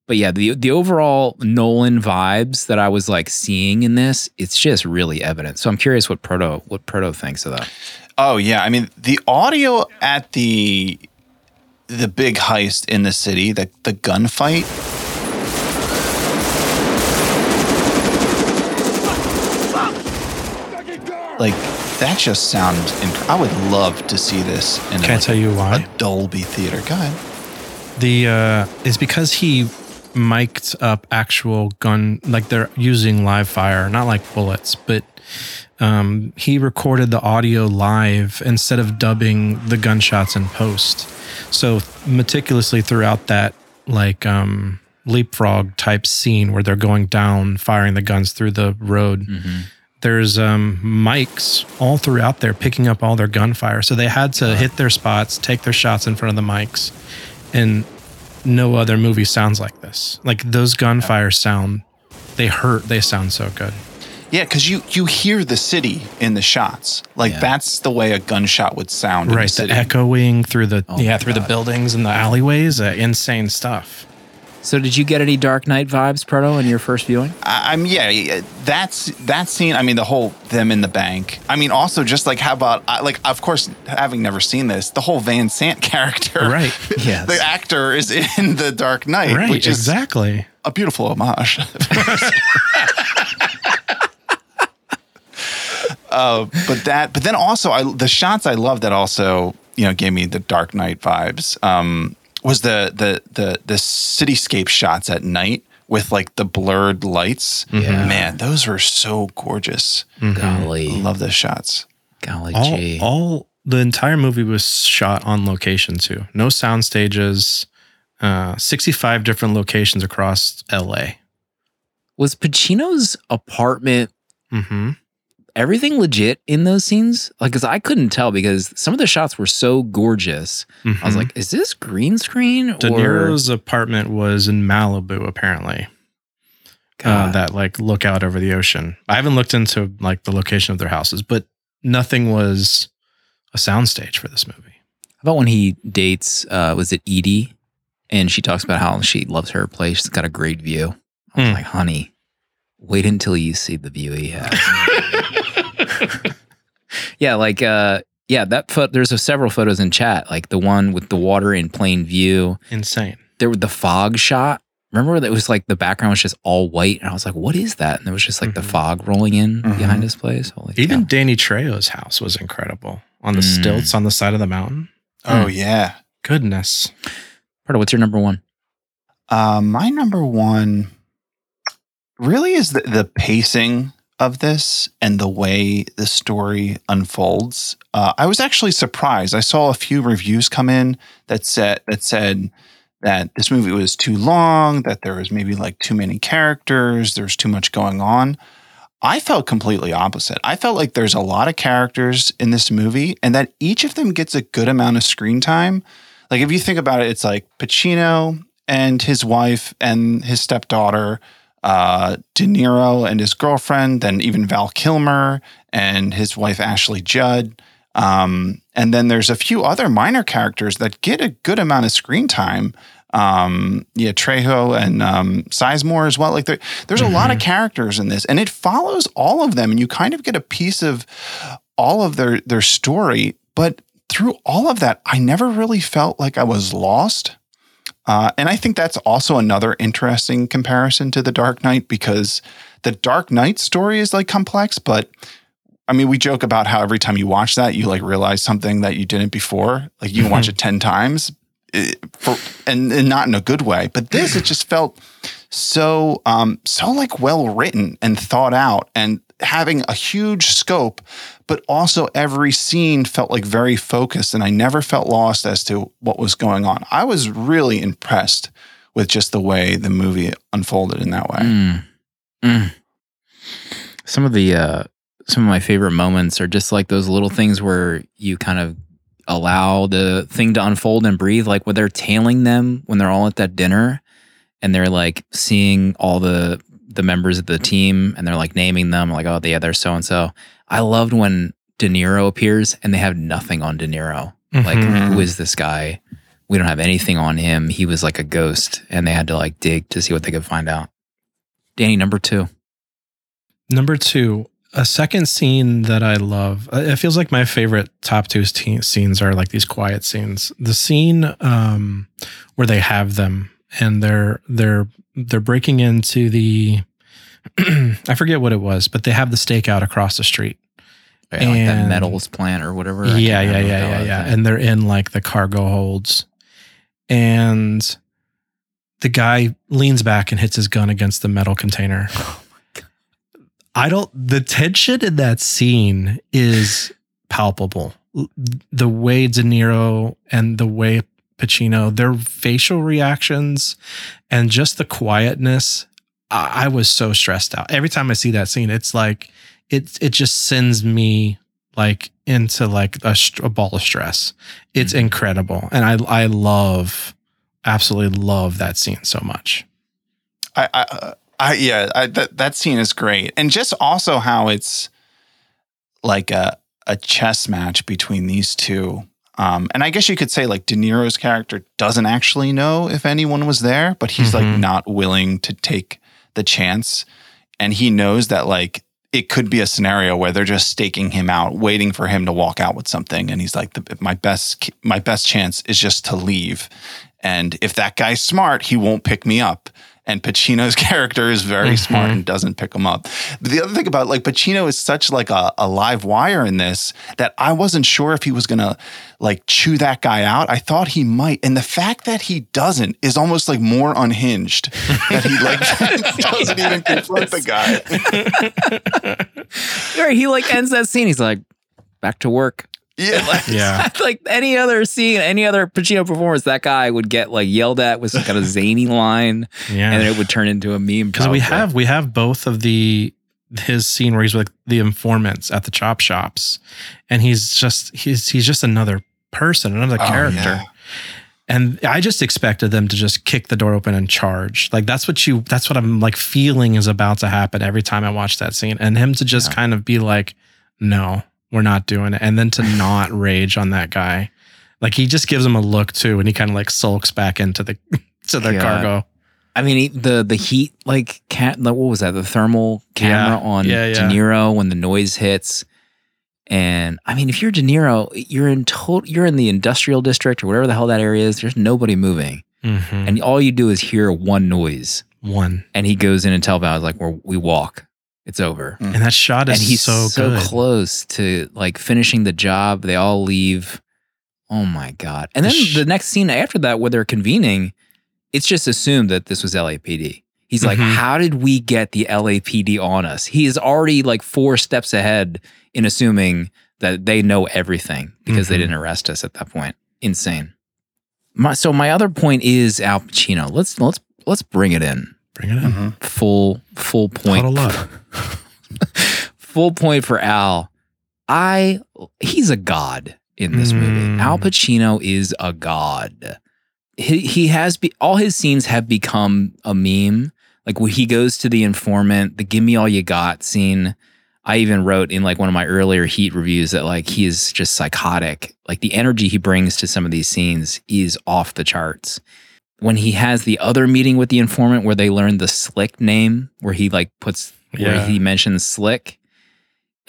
But yeah, the the overall Nolan vibes that I was like seeing in this, it's just really evident. So I'm curious what Proto what Proto thinks of that. Oh yeah, I mean the audio at the the big heist in the city, the the gunfight. Like that just sounds. Inc- I would love to see this in Can I like, tell you why? a Dolby theater. Go ahead. The uh is because he mic'd up actual gun like they're using live fire, not like bullets, but um he recorded the audio live instead of dubbing the gunshots in post. So meticulously throughout that like um leapfrog type scene where they're going down firing the guns through the road there's um, mics all throughout there picking up all their gunfire. So they had to hit their spots, take their shots in front of the mics, and no other movie sounds like this. Like those gunfire sound, they hurt. They sound so good. Yeah, because you you hear the city in the shots. Like Yeah. that's the way a gunshot would sound. right, the the city. echoing through the Oh yeah my through the buildings and the alleyways. Uh, insane stuff. So did you get any Dark Knight vibes, Proto, in your first viewing? I, I'm yeah, yeah, that's that scene. I mean, the whole them in the bank. I mean, also just like how about I- like of course having never seen this, the whole Van Zant *laughs* character, Right. *laughs* Yes. the actor is in the Dark Knight, Right, which is exactly. a beautiful homage. *laughs* uh, but that, but then also, I the shots I love that also you know gave me the Dark Knight vibes. Um, was the the the the cityscape shots at night with like the blurred lights. Yeah. Man, those were so gorgeous. Golly, I love those shots. golly, all, gee. all the entire movie was shot on location too. No sound stages. Uh, 65 different locations across LA. was Pacino's apartment Mm-hmm. Everything legit in those scenes? Like, because I couldn't tell because some of the shots were so gorgeous. I was like, is this green screen Mm-hmm. De or Niro's apartment was in Malibu, apparently. Uh, that like look out over the ocean. I haven't looked into like the location of their houses, but nothing was a soundstage for this movie. How about when he dates? Uh, was it Edie? And she talks about how she loves her place. She's got a great view. I was Hmm. like, honey, wait until you see the view he has. *laughs* *laughs* yeah, like uh, yeah, that photo. There's a several photos in chat, like the one with the water in plain view. Insane. There was the fog shot remember that it was like the background was just all white, and I was like, "What is that?" And there was just like the Mhm. fog rolling in Mhm. behind his place. Holy Even cow. Danny Trejo's house was incredible on the Mm. stilts on the side of the mountain. Oh Hmm. yeah. Goodness. Pardo, what's your number one? Uh, my number one really is the, the pacing of this and the way the story unfolds. Uh, I was actually surprised. I saw a few reviews come in that said that said that this movie was too long, that there was maybe like too many characters, there's too much going on. I felt completely opposite. I felt like there's a lot of characters in this movie and that each of them gets a good amount of screen time. Like if you think about it, it's like Pacino and his wife and his stepdaughter, uh, De Niro and his girlfriend, then even Val Kilmer and his wife Ashley Judd. Um, and then there's a few other minor characters that get a good amount of screen time. Um, yeah, Trejo and um, Sizemore as well. Like there, there's a lot of characters in this, and it follows all of them, and you kind of get a piece of all of their their story. But through all of that, I never really felt like I was lost. Uh, and I think that's also another interesting comparison to The Dark Knight because the Dark Knight story is like complex, but I mean, we joke about how every time you watch that, you like realize something that you didn't before. Like you can watch it 10 times eh, for, and, and not in a good way. But this, it just felt so, um, so like well written and thought out and having a huge scope, but also every scene felt like very focused. And I never felt lost as to what was going on. I was really impressed with just the way the movie unfolded in that way. Mm. Mm. Some of the uh, some of my favorite moments are just like those little things where you kind of allow the thing to unfold and breathe. Like when they're tailing them when they're all at that dinner, and they're like seeing all the the members of the team, and they're like naming them, like oh yeah, they're so and so. I loved when De Niro appears and they have nothing on De Niro. Like Mhm. who is this guy? We don't have anything on him. He was like a ghost, and they had to like dig to see what they could find out. Danny, number two. Number two, a second scene that I love. uh, It feels like my favorite top two te- scenes are like these quiet scenes. The scene um, where they have them and they're they're they're breaking into the *clears throat* I forget what it was, but they have the stakeout across the street. Yeah, like that And- metals plant or whatever. I yeah, yeah, yeah, yeah, yeah. And they're in like the cargo holds, and the guy leans back and hits his gun against the metal container. *laughs* Oh I don't. The tension in that scene is palpable. The way De Niro and the way Pacino, their facial reactions, and just the quietness. I, I was so stressed out every time I see that scene. It's like it. It just sends me like into like a, a ball of stress. It's incredible, and I I love, absolutely love that scene so much. I, I, uh, I yeah, I, that that scene is great, and just also how it's like a a chess match between these two. Um, and I guess you could say like De Niro's character doesn't actually know if anyone was there, but he's like Mhm. not willing to take the chance, and he knows that like it could be a scenario where they're just staking him out, waiting for him to walk out with something, and he's like, the, my best my best chance is just to leave, and if that guy's smart, he won't pick me up. And Pacino's *laughs* character is very mm-hmm. smart and doesn't pick him up. But the other thing about like Pacino is such like a, a live wire in this that I wasn't sure if he was gonna like chew that guy out. I thought he might, and the fact that he doesn't is almost like more unhinged. *laughs* that he like *laughs* doesn't even confront the guy. Right, he like ends that scene. He's like, back to work. Yeah, *laughs* like, Yeah. *laughs* like any other scene, any other Pacino performance, that guy would get like yelled at with some kind of zany line, Yeah, and it would turn into a meme. because we have we have both of the his scene where he's with the informants at the chop shops, and he's just he's he's just another person, another Oh, character. yeah. And I just expected them to just kick the door open and charge. Like that's what you that's what I'm like feeling is about to happen every time I watch that scene. And him to just Yeah. kind of be like, no, we're not doing it. And then to *laughs* not rage on that guy. Like he just gives him a look too, and he kind of like sulks back into the *laughs* to the Yeah. cargo. I mean, the the heat like cat. What was that? The thermal camera Yeah, on yeah, De. Niro when the noise hits. And I mean, if you're De Niro, you're in total. You're in the industrial district or whatever the hell that area is. There's nobody moving. Mhm. and all you do is hear one noise, one, and he goes in and tells Val like, "Where we walk, it's over." and that shot is and he's so, so, good. close to like finishing the job. They all leave. Oh my god! And The then sh- the next scene after that, where they're convening, it's just assumed that this was LAPD. He's like, Mhm. "How did we get the LAPD on us?" He is already like four steps ahead in assuming that they know everything because they Mhm. didn't arrest us at that point. Insane. My, so my other point is Al Pacino. Let's let's let's bring it in Bring it in. Mhm. full full point Huddle *laughs* up. *laughs* full point for Al. I he's a god in this Mm. movie. Al Pacino is a god. He he has be, all his scenes have become a meme. Like when he goes to the informant, the "Give me all you got" scene. I even wrote in like one of my earlier Heat reviews that like he is just psychotic. Like the energy he brings to some of these scenes is off the charts. When he has the other meeting with the informant where they learn the Slick name, where he like puts where Yeah. he mentions Slick. *laughs*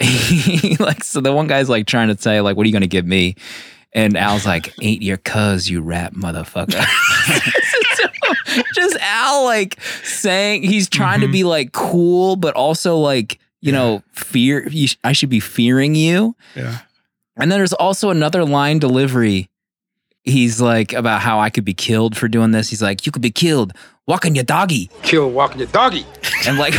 Like so the one guy's like trying to say like what are you going to give me and al's like ain't your cuz you rap motherfucker *laughs* *laughs* just al like saying he's trying to Mhm. be like cool but also like you know fear you sh- i should be fearing you Yeah. and then there's also another line delivery he's like about how i could be killed for doing this he's like you could be killed walking your doggy Kill walking your doggy. and like,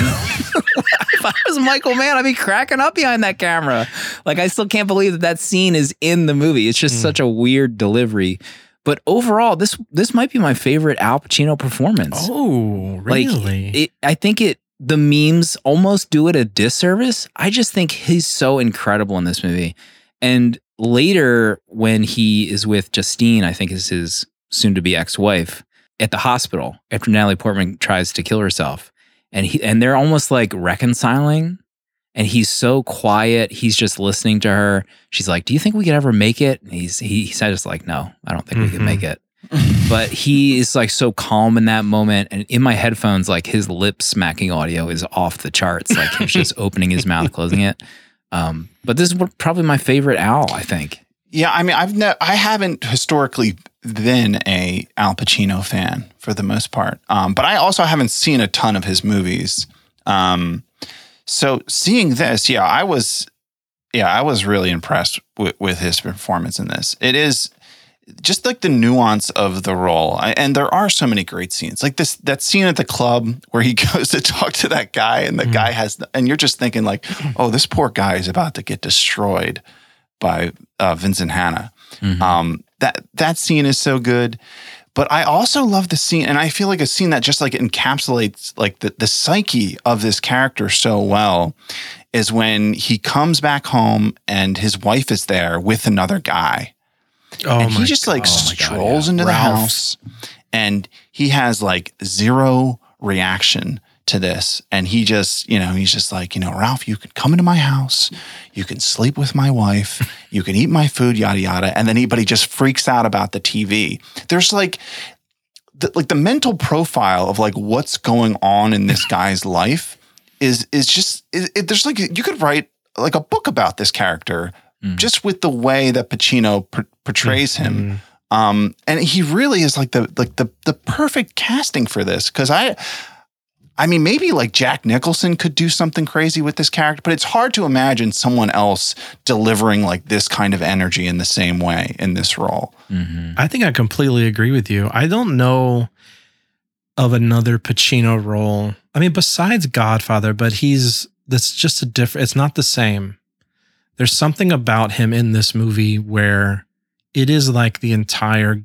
if I was Michael Mann, I'd be cracking up behind that camera. Like, I still can't believe that that scene is in the movie. It's just Mm. such a weird delivery. But overall, this this might be my favorite Al Pacino performance. Oh, like, really? it, I think it. The memes almost do it a disservice. I just think he's so incredible in this movie. And later, when he is with Justine, I think is his soon-to-be ex-wife at the hospital after Natalie Portman tries to kill herself, and he and they're almost like reconciling. And he's so quiet. He's just listening to her. She's like, "Do you think we could ever make it?" And he's he, he said, "Just like, no, I don't think we could make it." *laughs* but he is like so calm in that moment, and in my headphones, like his lip smacking audio is off the charts. Like he's just *laughs* opening his mouth, closing it. Um, but this is probably my favorite owl I think. Yeah, I mean, I've ne- I haven't historically been a Al Pacino fan for the most part, um, but I also haven't seen a ton of his movies. Um, so seeing this, yeah, I was, yeah, I was really impressed with, with his performance in this. It is just like the nuance of the role, I, and there are so many great scenes, like this that scene at the club where he *laughs* goes to talk to that guy, and the guy has, and you're just thinking like, *clears throat* oh, this poor guy is about to get destroyed by uh, Vincent Hanna. Mhm. Um, that that scene is so good. But I also love the scene, and I feel like a scene that just like encapsulates like the, the psyche of this character so well is when he comes back home and his wife is there with another guy. oh and he just like God. Oh my God, strolls yeah. into the house and he has like zero reaction to this. And he just, you know, he's just like, you know, Ralph, you can come into my house, you can sleep with my wife, you can eat my food, yada yada. And then he, but he just freaks out about the TV. There's like, the, like the mental profile of like what's going on in this guy's *laughs* life is is just it, it- there's like you could write like a book about this character Mhm. just with the way that Pacino por- portrays him. Mhm. Um, and he really is like the like the the perfect casting for this because I. I mean, maybe like Jack Nicholson could do something crazy with this character, but it's hard to imagine someone else delivering like this kind of energy in the same way in this role. Mhm. I think I completely agree with you. I don't know of another Pacino role. I mean, besides Godfather, but he's that's just a different. It's not the same. There's something about him in this movie where it is like the entire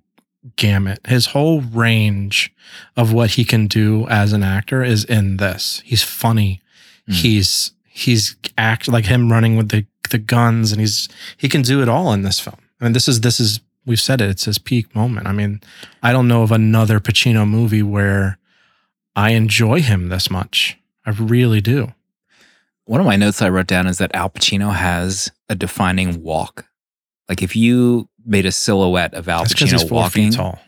gamut. His whole range of what he can do as an actor is in this. He's funny. Mm. He's he's act like him running with the the guns, and he's he can do it all in this film. I mean, this is this is we've said it. It's his peak moment. I mean, I don't know of another Pacino movie where I enjoy him this much. I really do. One of my notes I wrote down is that Al Pacino has a defining walk. Like if you made a silhouette of Al That's Pacino he's four walking, feet tall.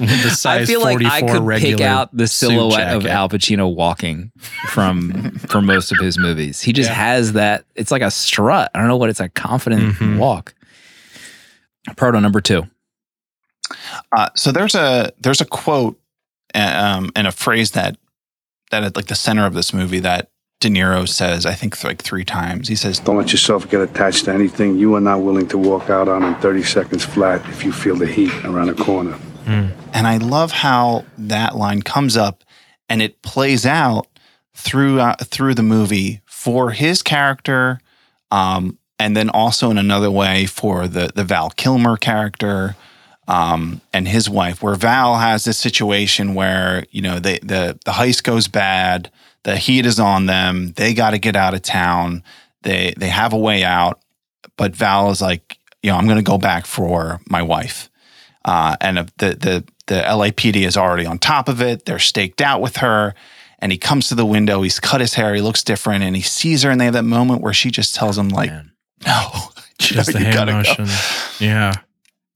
With *laughs* the I feel like I could pick out the silhouette of. Al Pacino walking from *laughs* from most of his movies. He just Yeah. has that. It's like a strut. I don't know what it's a confident Mhm. walk. Proto number two. Uh, so there's a there's a quote uh, um, and a phrase that that at like the center of this movie that De Niro says I think like three times. He says, Don't let yourself get attached to anything you are not willing to walk out on in 30 seconds flat if you feel the heat around a corner. and I love how that line comes up and it plays out through uh, through the movie for his character, um, and then also in another way for the the Val Kilmer character um, and his wife, where Val has this situation where you know they, the the heist goes bad, the heat is on them, they got to get out of town, they they have a way out, but Val is like, you know, I'm going to go back for my wife, uh, and the the the LAPD is already on top of it. They're staked out with her. And he comes to the window. He's cut his hair. He looks different, and he sees her. And they have that moment where she just tells him, "Like, Man. no, *laughs* you Just know, the you hand gotta go." motion. Yeah.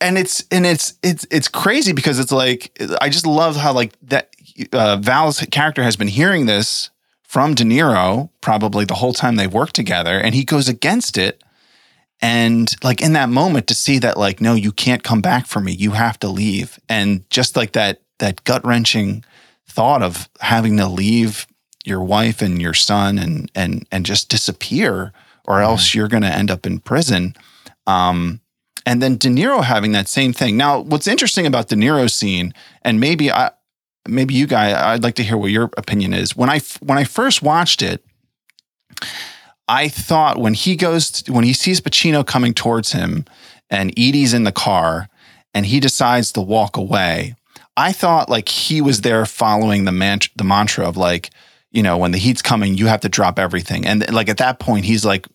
and it's and it's it's it's crazy because it's like I just love how like that uh, Val's character has been hearing this from De Niro probably the whole time they've worked together, and he goes against it. And like in that moment to see that like no, you can't come back for me. You have to leave. And just like that that gut wrenching thought of having to leave your wife and your son and and and just disappear, or else you're going to end up in prison. Um, and then De Niro having that same thing. Now, what's interesting about De Niro's scene, and maybe I, maybe you guys, I'd like to hear what your opinion is. When I when I first watched it, I thought when he goes to, when he sees Pacino coming towards him, and Edie's in the car, and he decides to walk away. I thought like he was there following the man- the mantra of like, you know, when the heat's coming, you have to drop everything. And like at that point, he's like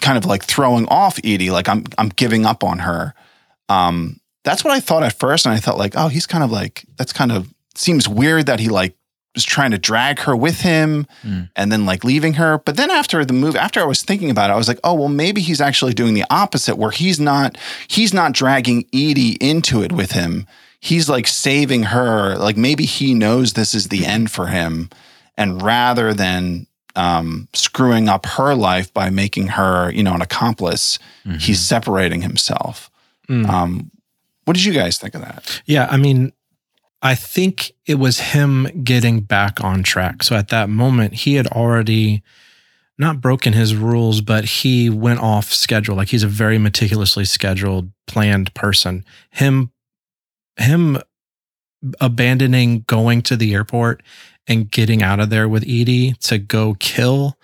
kind of like throwing off Edie, like I'm I'm giving up on her. Um, that's what I thought at first, and I thought like, oh, he's kind of like that's kind of seems weird that he like was trying to drag her with him Mm. and then like leaving her. But then after the move, after I was thinking about it, I was like, oh well, maybe he's actually doing the opposite, where he's not he's not dragging Edie into it with him. He's like saving her. Like maybe he knows this is the end for him, and rather than um, screwing up her life by making her, you know, an accomplice, he's separating himself. Mm. Um, what did you guys think of that? Yeah, I mean, I think it was him getting back on track. So at that moment, he had already not broken his rules, but he went off schedule. Like he's a very meticulously scheduled, planned person. Him, him abandoning going to the airport and getting out of there with Edie to go kill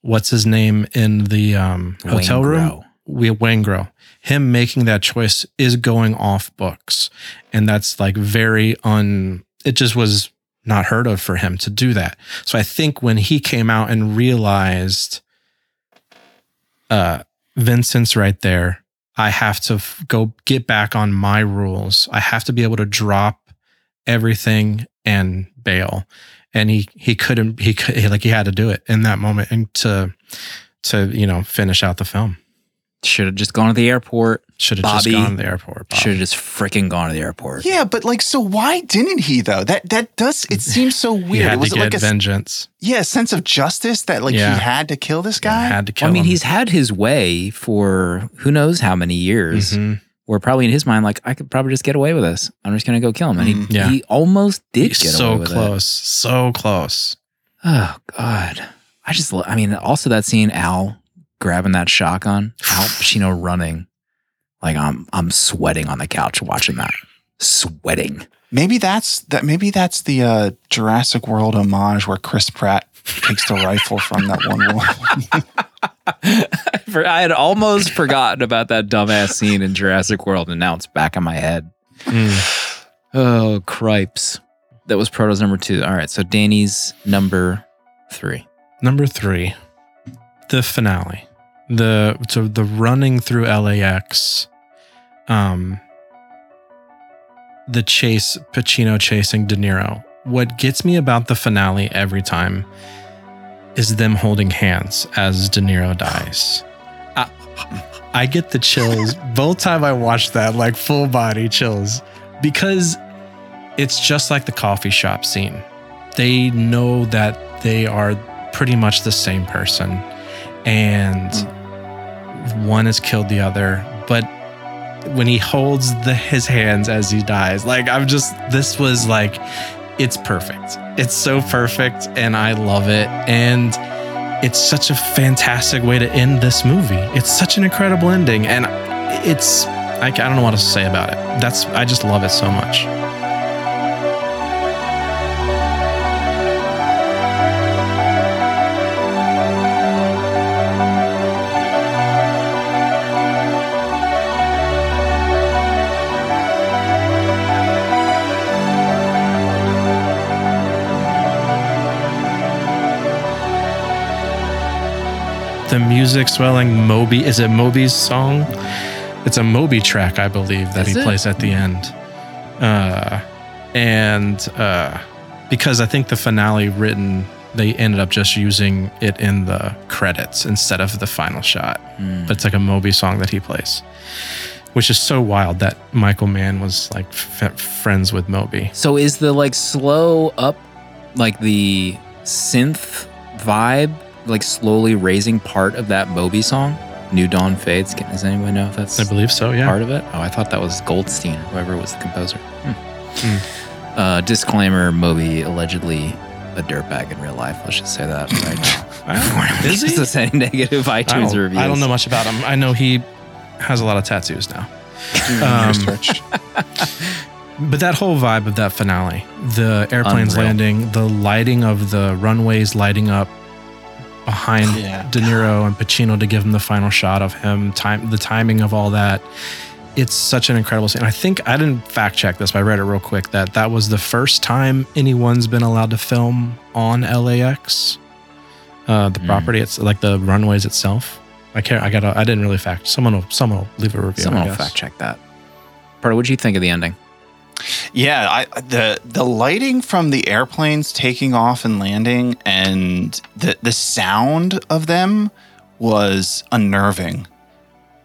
what's his name in the um, hotel room we Waingro. Him making that choice is going off books. And that's like very un it just was not heard of for him to do that. So I think when he came out and realized uh Vincent's right there, I have to f- go get back on my rules. I have to be able to drop everything and bail. And he he couldn't he could like he had to do it in that moment and to to you know finish out the film. Should have just gone to the airport. Should have just Bobby gone to the airport. Bob. Should have just freaking gone to the airport. Yeah, but like, so why didn't he though? That that does it *laughs* seems so He weird. had Was to it get like a vengeance. yeah a sense of justice that like Yeah. he had to kill this guy? Had to kill Well, I mean, him. he's had his way for who knows how many years. Mhm. Where probably in his mind, like I could probably just get away with this. I'm just gonna go kill him, and he Mhm. Yeah. he almost did He's get so away with it. close, so close. Oh God, I just lo- I mean, also that scene, Al grabbing that shotgun, Al *sighs* Pacino running, like I'm I'm sweating on the couch watching that, sweating. Maybe that's that. Maybe that's the uh, Jurassic World homage where Chris Pratt takes the rifle from that one woman. *laughs* *laughs* I had almost forgotten about that dumbass scene in Jurassic World, and now it's back in my head. Mm. *sighs* Oh, cripes. That was Proto's number two. All right, so Danny's number three. Number three, the finale, the so the running through LAX, um, the chase, Pacino chasing De Niro. What gets me about the finale every time is them holding hands as De Niro dies. I, I get the chills *laughs* both time I watch that, like full body chills, because it's just like the coffee shop scene. They know that they are pretty much the same person and one has killed the other but when he holds the his hands as he dies. Like I'm just this was like it's perfect. It's so perfect and I love it and it's such a fantastic way to end this movie. It's such an incredible ending and it's I, I don't know what to say about it. That's I just love it so much. The music swelling Moby. Is it Moby's song? It's a Moby track, I believe, that Is he it? plays at the end. Uh, and uh, because I think the finale written, they ended up just using it in the credits instead of the final shot. Hmm. But it's like a Moby song that he plays, which is so wild that Michael Mann was like f- friends with Moby. So is the like slow up, like the synth vibe, like slowly raising part of that Moby song? New Dawn Fades. Can- Does anyone know if that's I believe so, yeah. part of it? Oh, I thought that was Goldstein, whoever was the composer. Hmm. Uh, disclaimer: Moby allegedly a dirtbag in real life. Let's just say that right now. *laughs* Wow. *laughs* Is he? This is any negative I iTunes don't, reviews. I don't know much about him. I know he has a lot of tattoos now. Um, *laughs* But that whole vibe of that finale, the airplanes Unreal. landing, the lighting of the runways lighting up behind Yeah. De Niro and Pacino to give him the final shot of him, time the timing of all that. It's such an incredible scene. And I think I didn't fact check this, but I read it real quick that that was the first time anyone's been allowed to film on LAX. Uh, the Mm. property, it's like the runways itself. I can't. I got. I didn't really fact. Someone will. Someone will leave a review. Someone will fact check that. Part what'd you think of the ending? Yeah, I, the the lighting from the airplanes taking off and landing, and the the sound of them was unnerving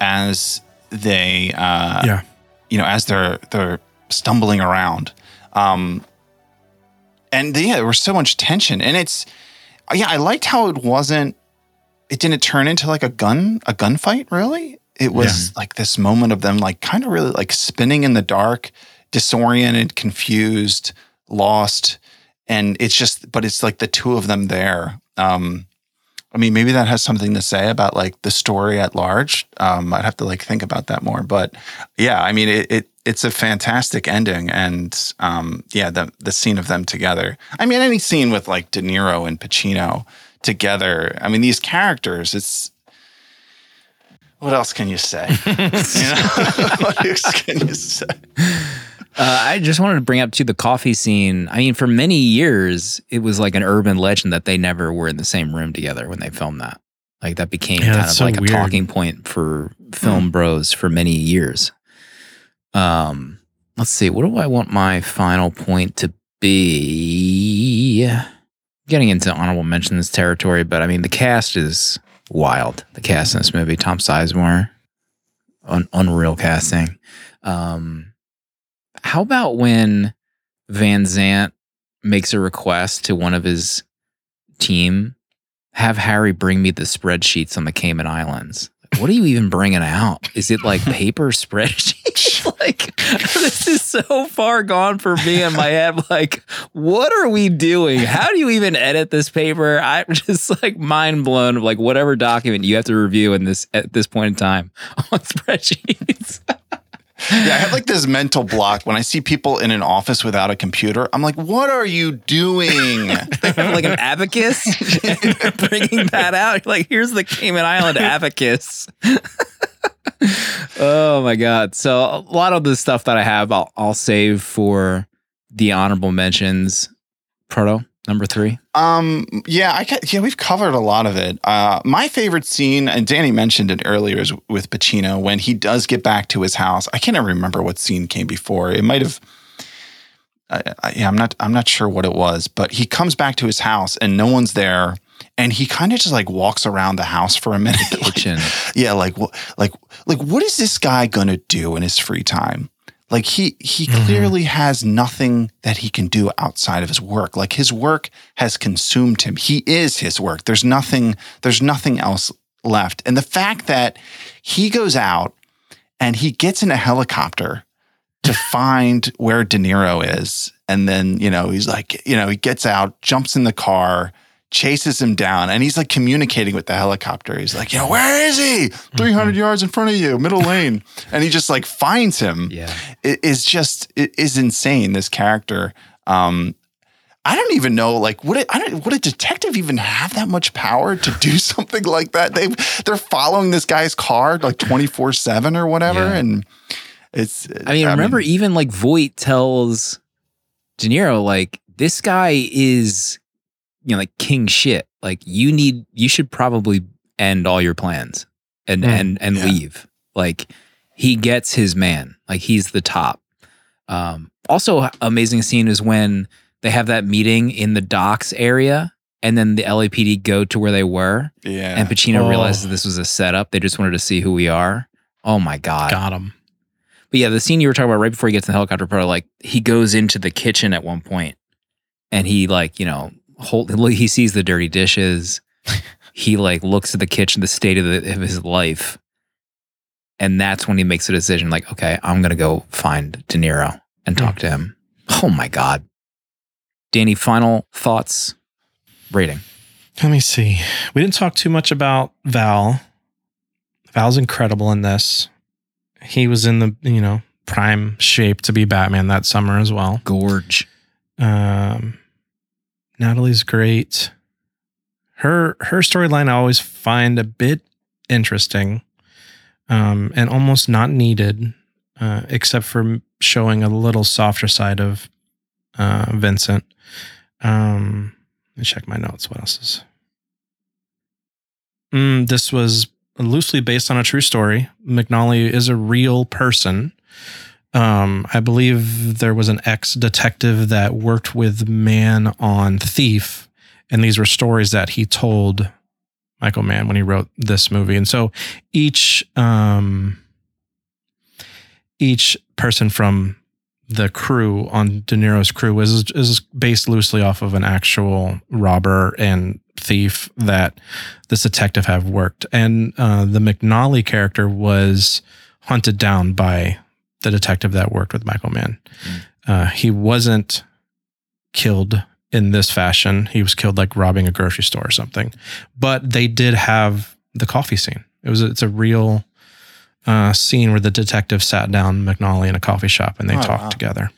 as they, uh, Yeah. you know, as they're they're stumbling around, um, and yeah, there was so much tension, and it's yeah, I liked how it wasn't, it didn't turn into like a gun a gunfight really. It was like this moment of them like kind of really like spinning in the dark disoriented, confused, lost, and it's just but it's like the two of them there. Um I mean, maybe that has something to say about like the story at large. Um, I'd have to like think about that more. But yeah, I mean, it, it it's a fantastic ending, and um, yeah, the the scene of them together. I mean, any scene with like De Niro and Pacino together. I mean, these characters. It's what else can you say? *laughs* You know? *laughs* what else can you say? Uh, I just wanted to bring up to the coffee scene. I mean, for many years, it was like an urban legend that they never were in the same room together when they filmed that. Like that became Yeah, kind of so like weird. a talking point for film bros for many years. Um, let's see. What do I want my final point to be? Getting into honorable mentions territory, but I mean, the cast is wild. The cast in this movie: Tom Sizemore, un- unreal casting. Um, how about when Van Zant makes a request to one of his team, have Harry bring me the spreadsheets on the Cayman Islands? What are you even bringing out? Is it like paper *laughs* spreadsheets? *laughs* like this is so far gone for me in my head. Like, what are we doing? How do you even edit this paper? I'm just like mind blown of like whatever document you have to review in this at this point in time on *laughs* spreadsheets. Yeah, I have like this mental block when I see people in an office without a computer. I'm like, what are you doing? *laughs* like an abacus, *laughs* bringing that out. Like, here's the Cayman Island abacus. *laughs* oh my god! So a lot of the stuff that I have, I'll, I'll save for the honorable mentions. Proto number three. Um, yeah, I ca- yeah, we've covered a lot of it. Uh, my favorite scene, and Danny mentioned it earlier, is with Pacino when he does get back to his house. I can't even remember what scene came before. It might have. I, I, yeah, I'm not. I'm not sure what it was, but he comes back to his house and no one's there, and he kind of just like walks around the house for a minute. *laughs* like- *laughs* yeah, like what, like, like, what is this guy gonna do in his free time? Like he he mm-hmm. clearly has nothing that he can do outside of his work. Like his work has consumed him. He is his work. There's nothing. There's nothing else left. And the fact that he goes out and he gets in a helicopter to *laughs* find where De Niro is. And then, you know, he's like, you know, he gets out, jumps in the car, chases him down, and he's like communicating with the helicopter. He's like, you know, where is he? 300 yards in front of you, middle lane. *laughs* And he just like finds him. Yeah. It is just, it is insane, this character. Um, I don't even know, like, would it, I don't, would a detective even have that much power to do *laughs* something like that? They, they're following this guy's car like 24 seven or whatever. Yeah. And it's, I mean, I remember, even like Voight tells De Niro, like, this guy is, you know, like king shit. Like, you need, you should probably end all your plans and Mm, and and yeah. leave. Like, he gets his man. Like, he's the top. Um, also, amazing scene is when they have that meeting in the docks area, and then the LAPD go to where they were, yeah. and Pacino Oh. realizes this was a setup. They just wanted to see who we are. Oh my god! Got him. But yeah, the scene you were talking about right before he gets in the helicopter, part like he goes into the kitchen at one point, and he like you know hold he sees the dirty dishes. *laughs* he like looks at the kitchen, the state of, the, of his life, and that's when he makes a decision. Like, okay, I'm gonna go find De Niro and talk to him. Oh my god, Danny, final thoughts, rating. Let me see. We didn't talk too much about Val. Val's incredible in this. He was in the, you know, prime shape to be Batman that summer as well. Gorge. Um, Natalie's great. Her her storyline I always find a bit interesting, um, and almost not needed, uh, except for showing a little softer side of uh, Vincent. Um, let me check my notes. What else is? Mm, this was loosely based on a true story. McNally is a real person. Um, I believe there was an ex detective that worked with Mann on Thief, and these were stories that he told Michael Mann when he wrote this movie. And so each um, each person from the crew on De Niro's crew is is based loosely off of an actual robber and thief that this detective have worked. And uh, the McNally character was hunted down by the detective that worked with Michael Mann. Uh, he wasn't killed in this fashion. He was killed like robbing a grocery store or something. But they did have the coffee scene. It was it's a real uh, scene where the detective sat down McNally in a coffee shop and they Oh, talked wow. together.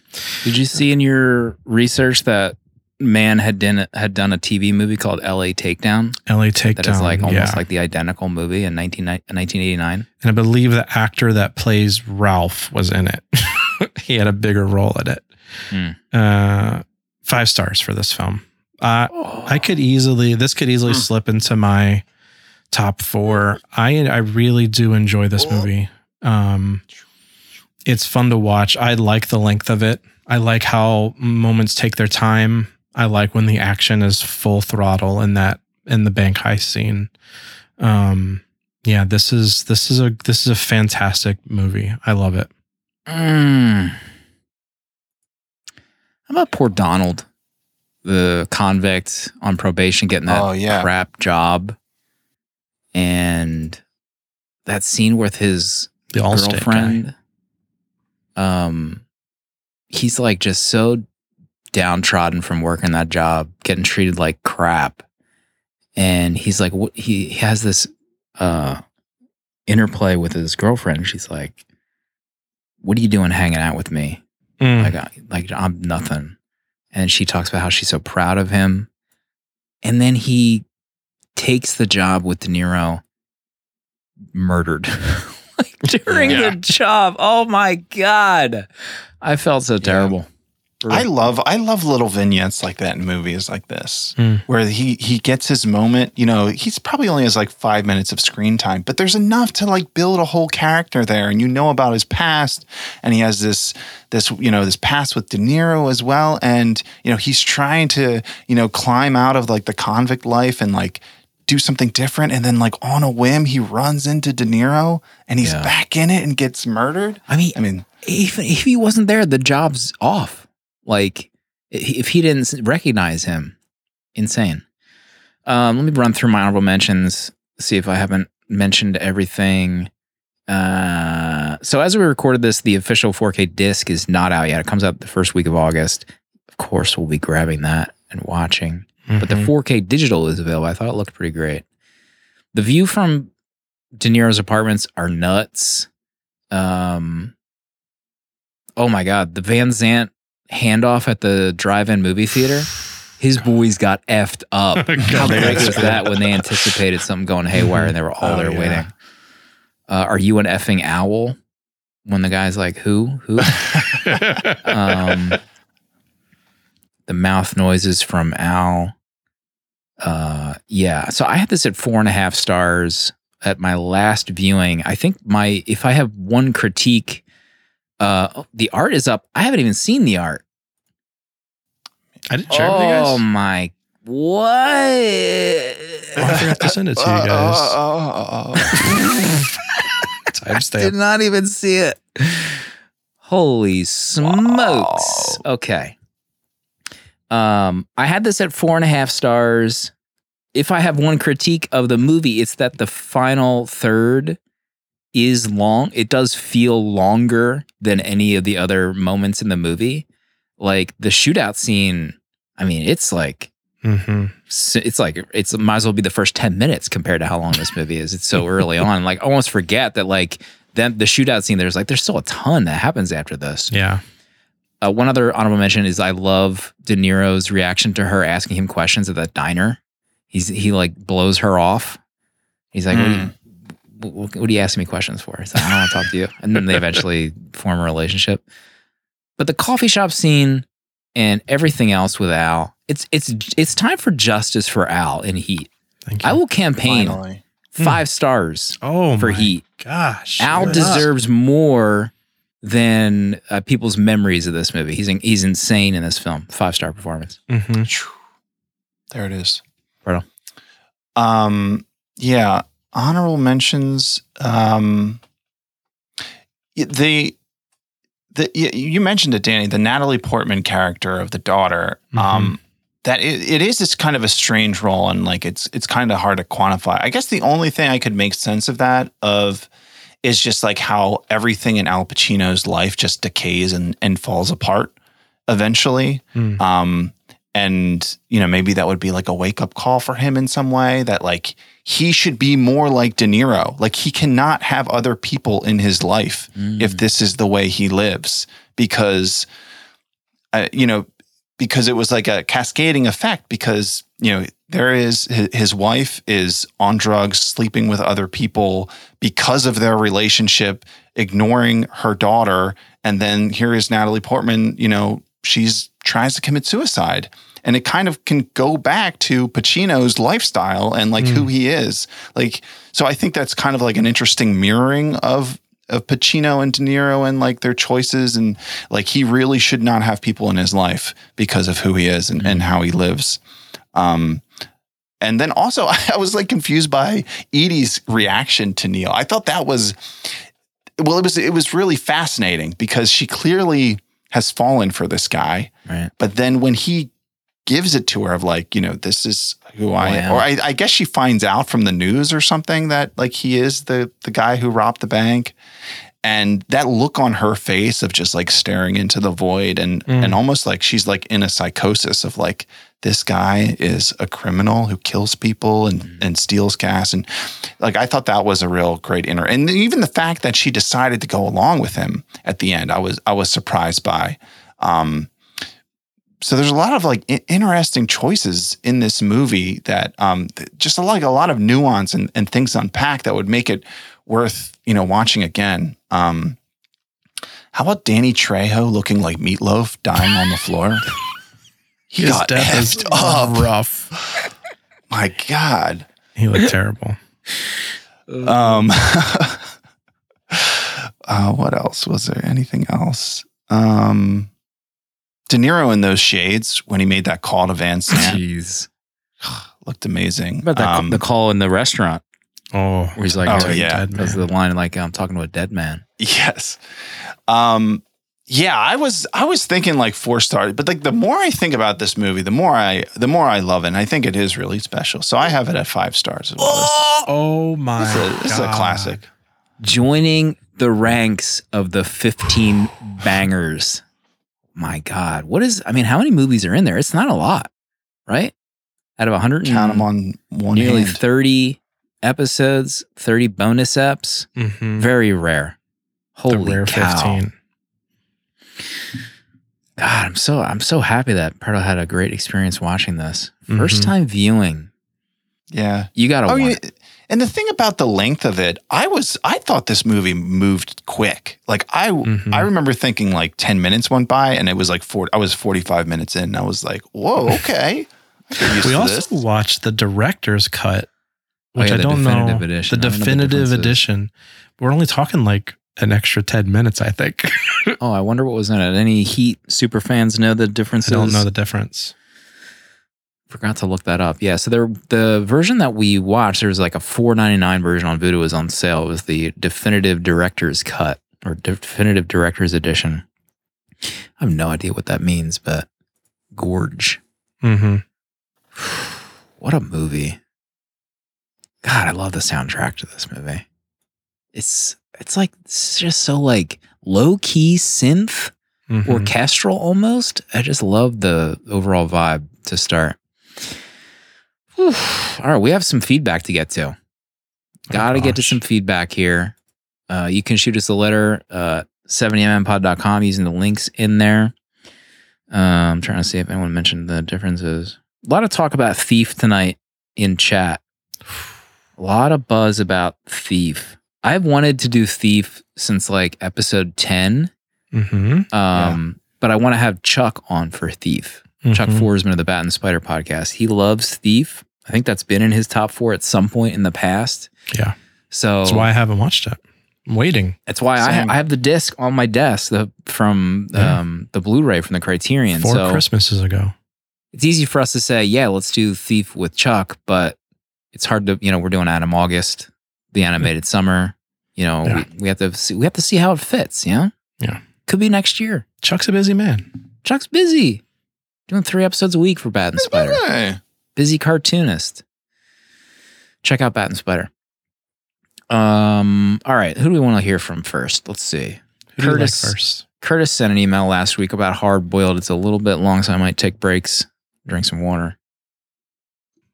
Did you see in your research that man had done had done a TV movie called L.A. Takedown LA Takedown. that is like almost yeah. like the identical movie in 19, 1989? and I believe the actor that plays Ralph was in it. *laughs* he had a bigger role in it. Hmm. Uh, five stars for this film. Uh, I could easily, this could easily Hmm. slip into my top four. I I really do enjoy this movie. Um, it's fun to watch. I like the length of it. I like how moments take their time. I like when the action is full throttle in that in the bank heist scene. Um, yeah, this is this is a this is a fantastic movie. I love it. Mm. How about poor Donald, the convict on probation, getting that Oh, yeah. crap job, and that scene with his The girlfriend. Um, he's like just so downtrodden from working that job, getting treated like crap, and he's like, what? He has this uh interplay with his girlfriend. She's like, "What are you doing hanging out with me? Mm. Like, I, like I'm nothing." And she talks about how she's so proud of him, and then he takes the job with De Niro, murdered. *laughs* like during Yeah. the job. Oh my god, I felt so terrible. I love I love little vignettes like that in movies like this, Hmm. where he he gets his moment. You know, he's probably only has like five minutes of screen time, but there's enough to like build a whole character there, and you know about his past, and he has this this you know this past with De Niro as well, and you know he's trying to you know climb out of like the convict life and like do something different, and then like on a whim he runs into De Niro, and he's Yeah. back in it and gets murdered. I mean, I mean, even if he wasn't there, the job's off. Like if he didn't recognize him, insane. Um, let me run through my honorable mentions. See if I haven't mentioned everything. Uh, so as we recorded this, the official 4K disc is not out yet. It comes out the first week of August. Of course, we'll be grabbing that and watching. But the Mhm. 4K digital is available. I thought it looked pretty great. The view from De Niro's apartments are nuts. Um, oh my god, the Van Zant handoff at the drive-in movie theater. His boys got effed up. *laughs* How great was that when they anticipated something going haywire and they were all Oh, there yeah. waiting? Uh, are you an effing owl? When the guy's like, "Who? Who?" *laughs* um, the mouth noises from Al. Uh, yeah. So I had this at four and a half stars at my last viewing. I think my if I have one critique, uh, the art is up. I haven't even seen the art. I didn't share it with you Oh my what? Oh, I forgot to send it to you *laughs* guys. Uh, uh, uh, *laughs* Did not even see it. Holy smokes. Okay. Um, I had this at four and a half stars. If I have one critique of the movie, it's that the final third is long. It does feel longer than any of the other moments in the movie. Like the shootout scene, I mean, it's like hmm it's like it's might as well be the first 10 minutes compared to how long this movie is. It's so early *laughs* on. Like I almost forget that like then the shootout scene there's like there's still a ton that happens after this. Yeah. Uh, one other honorable mention is I love De Niro's reaction to her asking him questions at that diner. He's he like blows her off. He's like, you, what, what are you asking me questions for? He's like, I don't want to talk to you. *laughs* And then they eventually form a relationship. But the coffee shop scene and everything else with Al, it's it's it's time for justice for Al in Heat. Thank you. I will campaign finally. five stars oh for my Heat. Gosh. Al yes. deserves more than uh, people's memories of this movie. He's in, he's insane in this film. Five star performance. Mhm. There it is. Pardon? Um, yeah. Honorable mentions. Um, the the you mentioned it, Danny. The Natalie Portman character of the daughter. Um, that it, it is this kind of a strange role, and like it's it's kind of hard to quantify. I guess the only thing I could make sense of that of is just like how everything in Al Pacino's life just decays and and falls apart eventually. Mm. Um, and you know maybe that would be like a wake up call for him in some way that like he should be more like De Niro. Like he cannot have other people in his life if this is the way he lives because uh, you know because it was like a cascading effect because you know there is his, his wife is on drugs sleeping with other people because of their relationship ignoring her daughter. And then here is Natalie Portman you know she's tries to commit suicide and it kind of can go back to Pacino's lifestyle and like who he is like so I think that's kind of like an interesting mirroring of of Pacino and De Niro and like their choices and like he really should not have people in his life because of who he is and, and how he lives. Um and then also *laughs* I was like confused by Edie's reaction to Neil. I thought that was well it was it was really fascinating because she clearly has fallen for this guy. Right. But then when he gives it to her of like, you know, this is who I am. Or I, I guess she finds out from the news or something that like he is the the guy who robbed the bank. And that look on her face of just like staring into the void and Mm. and almost like she's like in a psychosis of like this guy is a criminal who kills people and and steals gas and like I thought that was a real great inner and even the fact that she decided to go along with him at the end I was I was surprised by um so there's a lot of like interesting choices in this movie that um th- just like a lot of nuance and, and things to unpack that would make it worth you know watching again. Um how about Danny Trejo looking like meatloaf dying on the floor? *laughs* He His got death is up. rough. my god. He looked terrible. *laughs* um *laughs* uh what else? Was there anything else? Um De Niro in those shades when he made that call to Van Zant Jeez. *sighs* looked amazing. What about that, Um, the call in the restaurant Oh, where he's like, Oh, "Hey, yeah. dead That's the line like I'm talking to a dead man. yes. Um, yeah, I was I was thinking like four stars, but like the more I think about this movie, the more I the more I love it. And I think it is really special. So I have it at five stars as well. Oh my! This, is a, this is a classic. Joining the ranks of the 15 bangers. My God, what is? I mean, how many movies are in there? It's not a lot, right? Out of 100, Count them on one nearly hand. 30 episodes, 30 bonus eps. Mhm. Very rare. Holy rare cow! 15. God, I'm so I'm so happy that Perdo had a great experience watching this. 1st Mhm. time viewing. Yeah. You got to Oh, watch. yeah. And the thing about the length of it, I was I thought this movie moved quick. Like I Mhm. I remember thinking like 10 minutes went by and it was like 4 I was 45 minutes in. And I was like, "Whoa, *laughs* okay." I get used We also this. watched the director's cut, Oh, which yeah, I don't know. definitive edition. The I don't know the definitive differences. edition. We're only talking like an extra 10 minutes, I think. *laughs* Oh, I wonder what was in it. Any Heat super fans know the I don't know the difference. Forgot to look that up. Yeah, so there the version that we watched, there was like a four ninety nine version on Vudu was on sale. It was the definitive director's cut or definitive director's edition. I have no idea what that means, but gorge. hmm *sighs* What a movie. God, I love the soundtrack to this movie. It's it's like it's just so like low key synth Mm-hmm. orchestral almost. I just love the overall vibe to start. All right, we have some feedback to get to. Got to get to some feedback here. Uh, you can shoot us a letter, uh, 70mmpod.com using the links in there. Um, I'm trying to see if anyone mentioned the differences. A lot of talk about Thief tonight in chat. A lot of buzz about Thief. I've wanted to do Thief since like episode 10 Mm-hmm. um, but I want to have Chuck on for Thief. Chuck Mhm. Forsman of the Bat and Spider podcast. He loves Thief. I think that's been in his top four at some point in the past. Yeah. So That's why I haven't watched it. I'm waiting. that's why I, Same. I have the disc on my desk the, from Yeah. um, the Blu-ray from the Criterion. Four so Christmases ago. it's easy for us to say, yeah, let's do Thief with Chuck, but it's hard to, you know, we're doing Animaugust, the animated summer. You know, Yeah. we, we have to see, we have to see how it fits. You know, Yeah. could be next year. Chuck's a busy man. Chuck's busy doing three episodes a week for Bat and Spider. Busy cartoonist. Check out Bat and Spider. Um. All right. Who do we want to hear from first? Let's see. Who you like Curtis. first? Curtis sent an email last week about hard boiled. It's a little bit long, so I might take breaks, drink some water.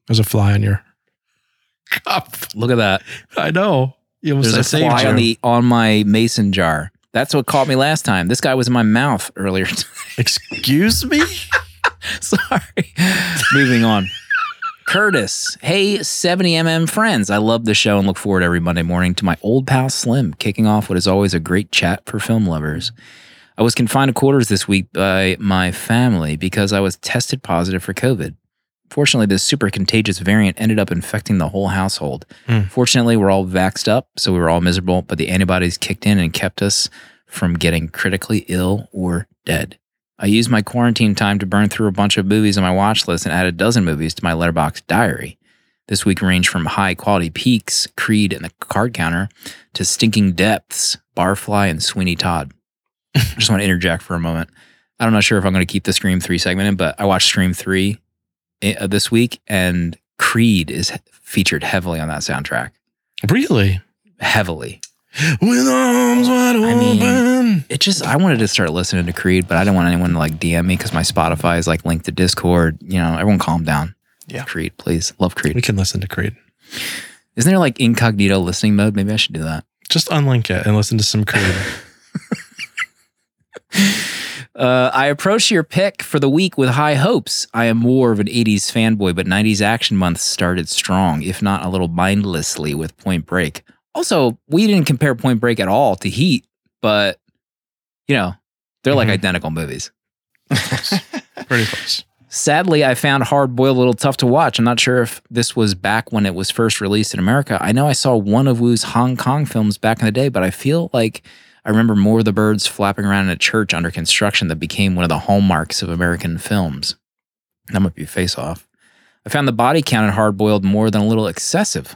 There's a fly on your cup. Look at that. I know. You almost There's a fly you. on the on my mason jar. That's what caught me last time. This guy was in my mouth earlier. *laughs* Excuse me? *laughs* Sorry. *laughs* Moving on. Curtis, hey 70mm friends. I love the show and look forward every Monday morning to my old pal Slim kicking off what is always a great chat for film lovers. I was confined to quarters this week by my family because I was tested positive for COVID. Fortunately, this super contagious variant ended up infecting the whole household. Hmm. Fortunately, we're all vaxxed up, so we were all miserable, but the antibodies kicked in and kept us from getting critically ill or dead. I used my quarantine time to burn through a bunch of movies on my watch list and add a dozen movies to my Letterboxd diary. This week ranged from high quality peaks, Creed, and the card counter to stinking depths, Barfly, and Sweeney Todd. *laughs* I just want to interject for a moment. I'm not sure if I'm going to keep the Scream 3 segment in, but I watched Scream 3 uh, this week, and Creed is featured heavily on that soundtrack. Really? Heavily. With arms wide I mean- open. it just I wanted to start listening to Creed, but I didn't want anyone to like DM me because my Spotify is like linked to Discord. You know, everyone calm down. Yeah. Creed, please. Love Creed. we can listen to Creed. Isn't there like incognito listening mode? Maybe I should do that. Just unlink it and listen to some Creed. *laughs* Uh, I approach your pick for the week with high hopes. I am more of an 80s fanboy, but 90s action month started strong, if not a little mindlessly, with Point Break. Also, we didn't compare Point Break at all to Heat, but you know, they're like Mhm. identical movies. *laughs* Pretty close. Sadly, I found Hard Boiled a little tough to watch. I'm not sure if this was back when it was first released in America. I know I saw one of Woo's Hong Kong films back in the day, but I feel like I remember more of the birds flapping around in a church under construction that became one of the hallmarks of American films. That might be face off. I found the body count in Hard Boiled more than a little excessive.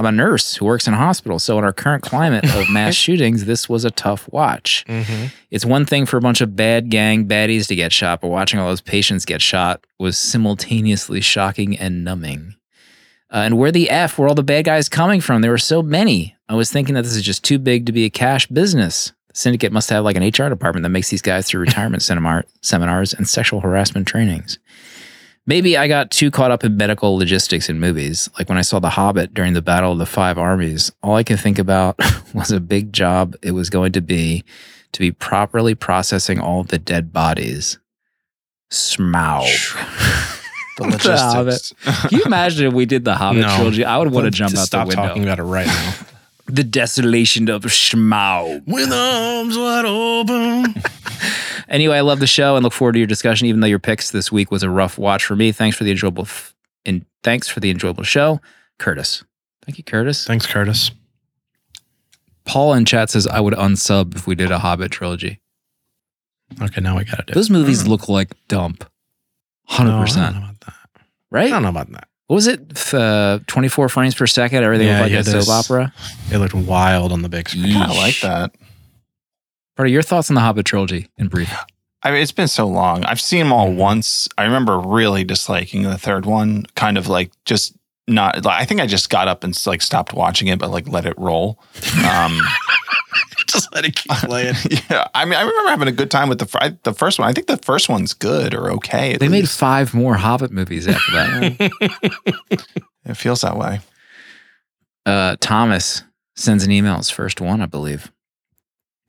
I'm a nurse who works in a hospital, so in our current climate of *laughs* mass shootings, this was a tough watch. Mm-hmm. It's one thing for a bunch of bad gang baddies to get shot, but watching all those patients get shot was simultaneously shocking and numbing. Uh, and where the F were all the bad guys coming from? There were so many. I was thinking that this is just too big to be a cash business. The syndicate must have like an HR department that makes these guys through retirement *laughs* seminar, seminars and sexual harassment trainings. Maybe I got too caught up in medical logistics in movies. Like when I saw The Hobbit during the Battle of the Five Armies, all I could think about *laughs* was a big job it was going to be to be properly processing all the dead bodies. Smaug. *laughs* The The logistics. Can you imagine if we did the Hobbit No. trilogy? I would want to jump out stop the window. talking about it right now. *laughs* the desolation of Smaug. With arms wide open. *laughs* Anyway, I love the show and look forward to your discussion. Even though your picks this week was a rough watch for me, thanks for the enjoyable f- and thanks for the enjoyable show, Curtis. Thank you, Curtis. Thanks, Curtis. Paul in chat says I would unsub if we did a Hobbit trilogy. Okay, now we got to do it. Those movies mm. look like dump, Hundred percent. about that. Right? I don't know about that. What was it? Uh, Twenty four frames per second. Everything Yeah, looked like yeah, a soap opera. It looked wild on the big screen. I like that. What are your thoughts on the Hobbit trilogy in brief? I mean, it's been so long. I've seen them all once. I remember really disliking the third one, kind of like just not. Like, I think I just got up and like stopped watching it, but like let it roll. Um, *laughs* *laughs* Just let it keep playing. *laughs* yeah, I mean, I remember having a good time with the fir- I- the first one. I think the first one's good or okay. at They made five more Hobbit movies after that. *laughs* It feels that way. uh, Thomas sends an email. His first one, I believe.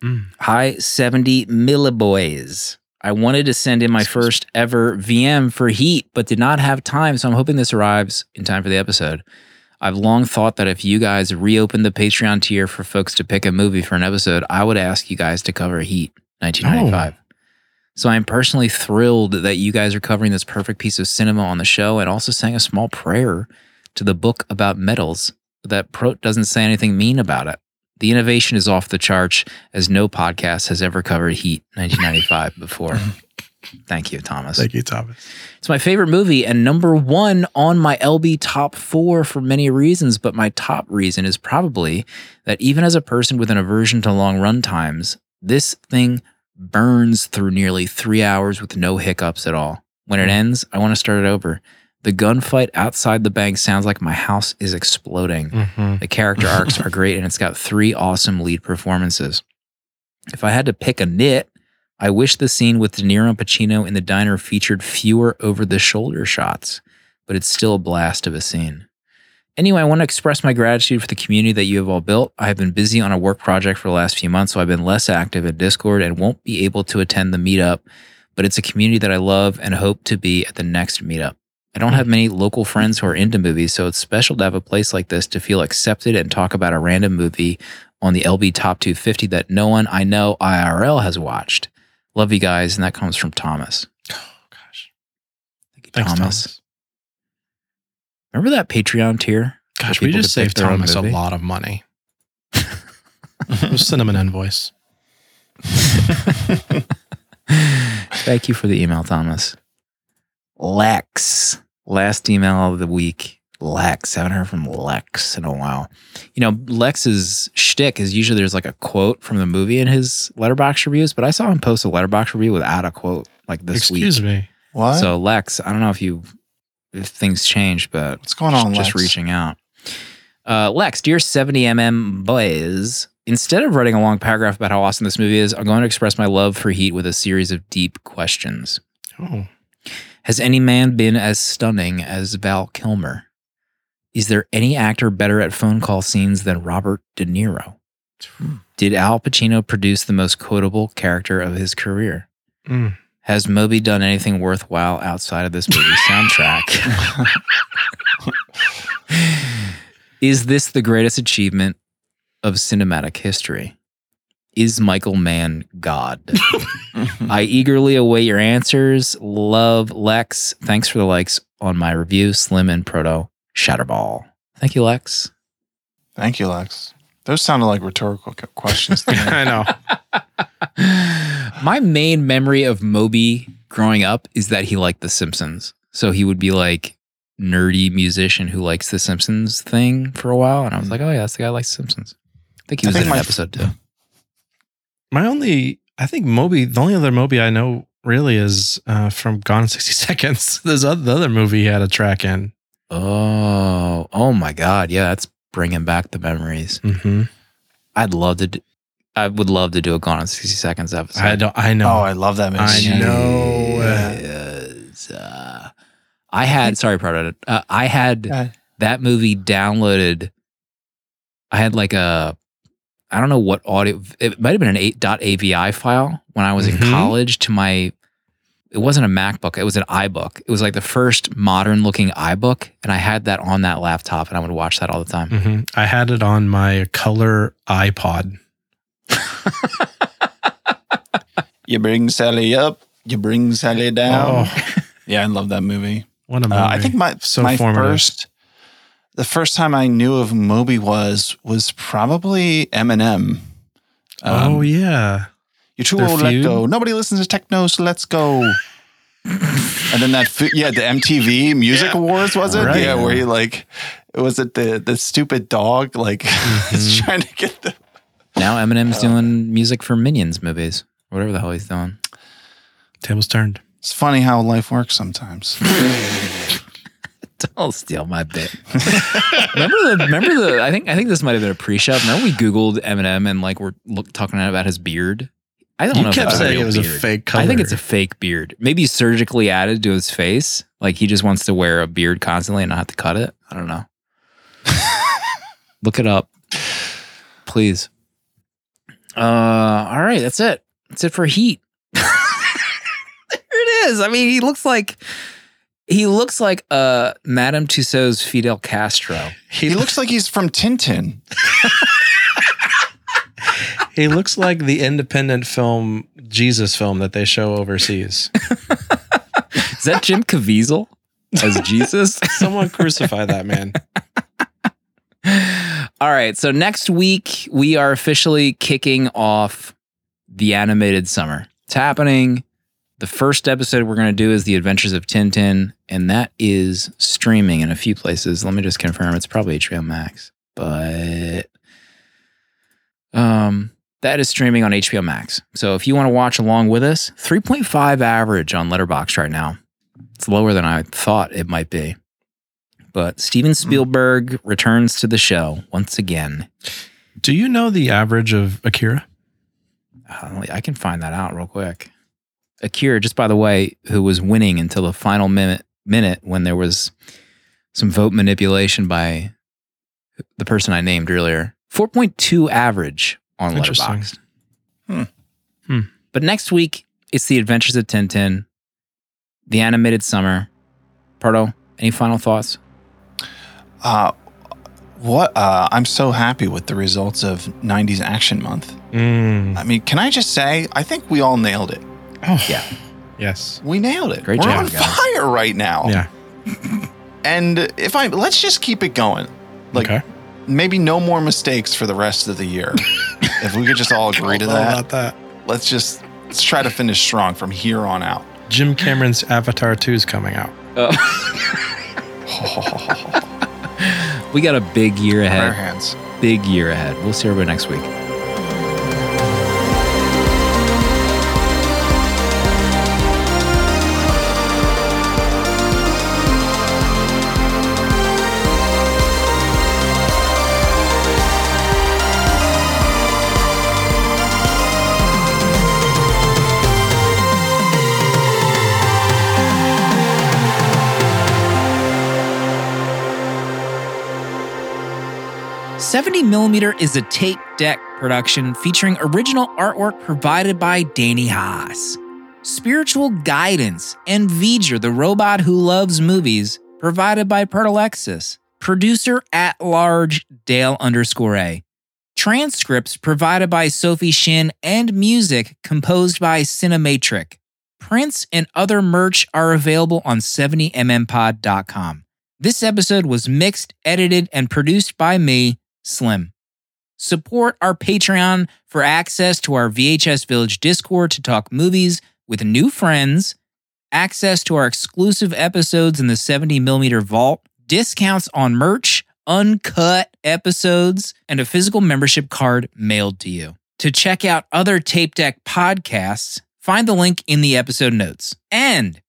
Mm. Hi, 70 milliboys. I wanted to send in my first ever VM for Heat, but did not have time. So I'm hoping this arrives in time for the episode. I've long thought that if you guys reopened the Patreon tier for folks to pick a movie for an episode, I would ask you guys to cover Heat 1995. So I'm personally thrilled that you guys are covering this perfect piece of cinema on the show and also saying a small prayer to the book about metals that Prote doesn't say anything mean about it. The innovation is off the charts as no podcast has ever covered Heat 1995 before. *laughs* Thank you, Thomas. Thank you, Thomas. It's my favorite movie and number one on my LB top four for many reasons. But my top reason is probably that even as a person with an aversion to long run times, this thing burns through nearly three hours with no hiccups at all. When it ends, I want to start it over. The gunfight outside the bank sounds like my house is exploding. Mm-hmm. The character arcs *laughs* are great, and it's got three awesome lead performances. If I had to pick a nit, I wish the scene with De Niro and Pacino in the diner featured fewer over the shoulder shots, but it's still a blast of a scene. Anyway, I want to express my gratitude for the community that you have all built. I have been busy on a work project for the last few months, so I've been less active in Discord and won't be able to attend the meetup, but it's a community that I love and hope to be at the next meetup. I don't have many local friends who are into movies, so it's special to have a place like this to feel accepted and talk about a random movie on the LB Top 250 that no one I know IRL has watched. Love you guys, and that comes from Thomas. *gasps* Oh, gosh. Thank you, Thanks, Thomas. Thomas. Remember that Patreon tier? Gosh, we just saved Thomas a lot of money. *laughs* Just send him an invoice. *laughs* Thank you for the email, Thomas. Lex, last email of the week. Lex, I haven't heard from Lex in a while. You know, Lex's shtick is usually there's like a quote from the movie in his Letterboxd reviews, but I saw him post a Letterboxd review without a quote like this Excuse week. Excuse me. What? So Lex, I don't know if you if things changed, but What's going on, just Lex? reaching out. Uh, Lex, dear 70mm boys, instead of writing a long paragraph about how awesome this movie is, I'm going to express my love for Heat with a series of deep questions. Oh, Has any man been as stunning as Val Kilmer? Is there any actor better at phone call scenes than Robert De Niro? Did Al Pacino produce the most quotable character of his career? Mm. Has Moby done anything worthwhile outside of this movie soundtrack? *laughs* Is this the greatest achievement of cinematic history? Is Michael Mann God? *laughs* I eagerly await your answers. Love, Lex. Thanks for the likes on my review, Slim and Proto Shatterball. Thank you, Lex. Thank you, Lex. Those sounded like rhetorical questions. to me. *laughs* I know. *laughs* My main memory of Moby growing up is that he liked The Simpsons. So he would be like nerdy musician who likes The Simpsons thing for a while. And I was like, oh, yeah, that's the guy who likes The Simpsons. I think he I was think in an my- episode too. My only, I think Moby, the only other Moby I know really is uh, from Gone in 60 *laughs* Seconds. There's other, the other movie he had a track in. Oh, oh my God. Yeah, that's bringing back the memories. hmm I'd love to. Do, I would love to do a Gone in 60 Seconds episode. I don't. I know. Oh, I love that movie. I know. Yes. Uh, I had, sorry, Proto. Uh, I had Yeah. that movie downloaded. I had like a, I don't know what audio, it might have been an 8.avi file when I was in Mhm. college to my, it wasn't a MacBook, it was an iBook. It was like the first modern looking iBook. And I had that on that laptop and I would watch that all the time. hmm I had it on my color iPod. *laughs* You bring Sally up, you bring Sally down. Oh, *laughs* Yeah, I love that movie. what a movie! Uh, I think my so my formative. first, the first time I knew of Moby was was probably Eminem. Um, oh yeah. You too their old, let go. Nobody listens to techno, so let's go. and then that, yeah, the MTV Music Awards was it? Right. Yeah, where he like, was it the the stupid dog like *laughs* is Mhm. trying to get the Now Eminem's doing music for Minions movies, whatever the hell he's doing. Tables turned. It's funny how life works sometimes. *laughs* Don't steal my bit. remember the remember the I think I think this might have been a pre-show. Remember we Googled Eminem and like we're look, talking about his beard. I don't You know. if kept that's saying it was a fake color. I think it's a fake beard. Maybe surgically added to his face. Like he just wants to wear a beard constantly and not have to cut it. I don't know. *laughs* Look it up, please. Uh, all right, that's it. That's it for Heat. *laughs* there it is. I mean, he looks like he looks like uh Madame Tussauds Fidel Castro. he looks like he's from Tintin. *laughs* He looks like the independent film Jesus film that they show overseas. *laughs* Is that Jim Caviezel as Jesus? *laughs* Someone crucify that man. *laughs* All right. So next week, we are officially kicking off the animated summer. It's happening. The first episode we're going to do is The Adventures of Tintin, and that is streaming in a few places. Let me just confirm it's probably HBO Max, but um, that is streaming on HBO Max. So if you want to watch along with us, 3.5 average on Letterboxd right now. It's lower than I thought it might be. But Steven Spielberg returns to the show once again. Do you know the average of Akira? Uh, I can find that out real quick. Akira, just by the way, who was winning until the final minute minute when there was some vote manipulation by the person I named earlier. 4.2 average on Interesting. Letterboxd. Hmm. Hmm. But next week, it's the Adventures of Tintin, the animated summer. Pardo, any final thoughts? Uh, what? Uh, I'm so happy with the results of 90s Action Month. Mm. I mean, can I just say, I think we all nailed it. Oh, Yeah. Yes. We nailed it. Great job. We're job, on guys. fire right now. Yeah. *laughs* And if I let's just keep it going. Like okay. Maybe no more mistakes for the rest of the year. *laughs* if we could just all agree to that, about that. let's just let's try to finish strong from here on out. Jim Cameron's Avatar 2 is coming out. Oh. *laughs* We got a big year Prayer ahead. hands. Big year ahead. We'll see everybody next week. Seventy millimeter is a tape deck production featuring original artwork provided by Danny Haas. Spiritual guidance and V'ger, the robot who loves movies, provided by Pertalexis. Producer at large Dale underscore A. Transcripts provided by Sophie Shin and music composed by Cinematric. Prints and other merch are available on 70mmpod.com. This episode was mixed, edited, and produced by me, Slim. Support our Patreon for access to our VHS Village Discord to talk movies with new friends, access to our exclusive episodes in the 70mm vault, discounts on merch, uncut episodes, and a physical membership card mailed to you. To check out other Tape Deck podcasts, find the link in the episode notes. And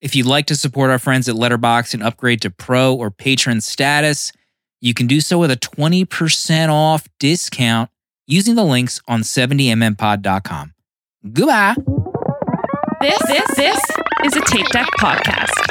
If you'd like to support our friends at Letterboxd and upgrade to pro or patron status, you can do so with a 20% off discount using the links on 70mmpod.com. Goodbye. This, this, this is a Tape Deck podcast.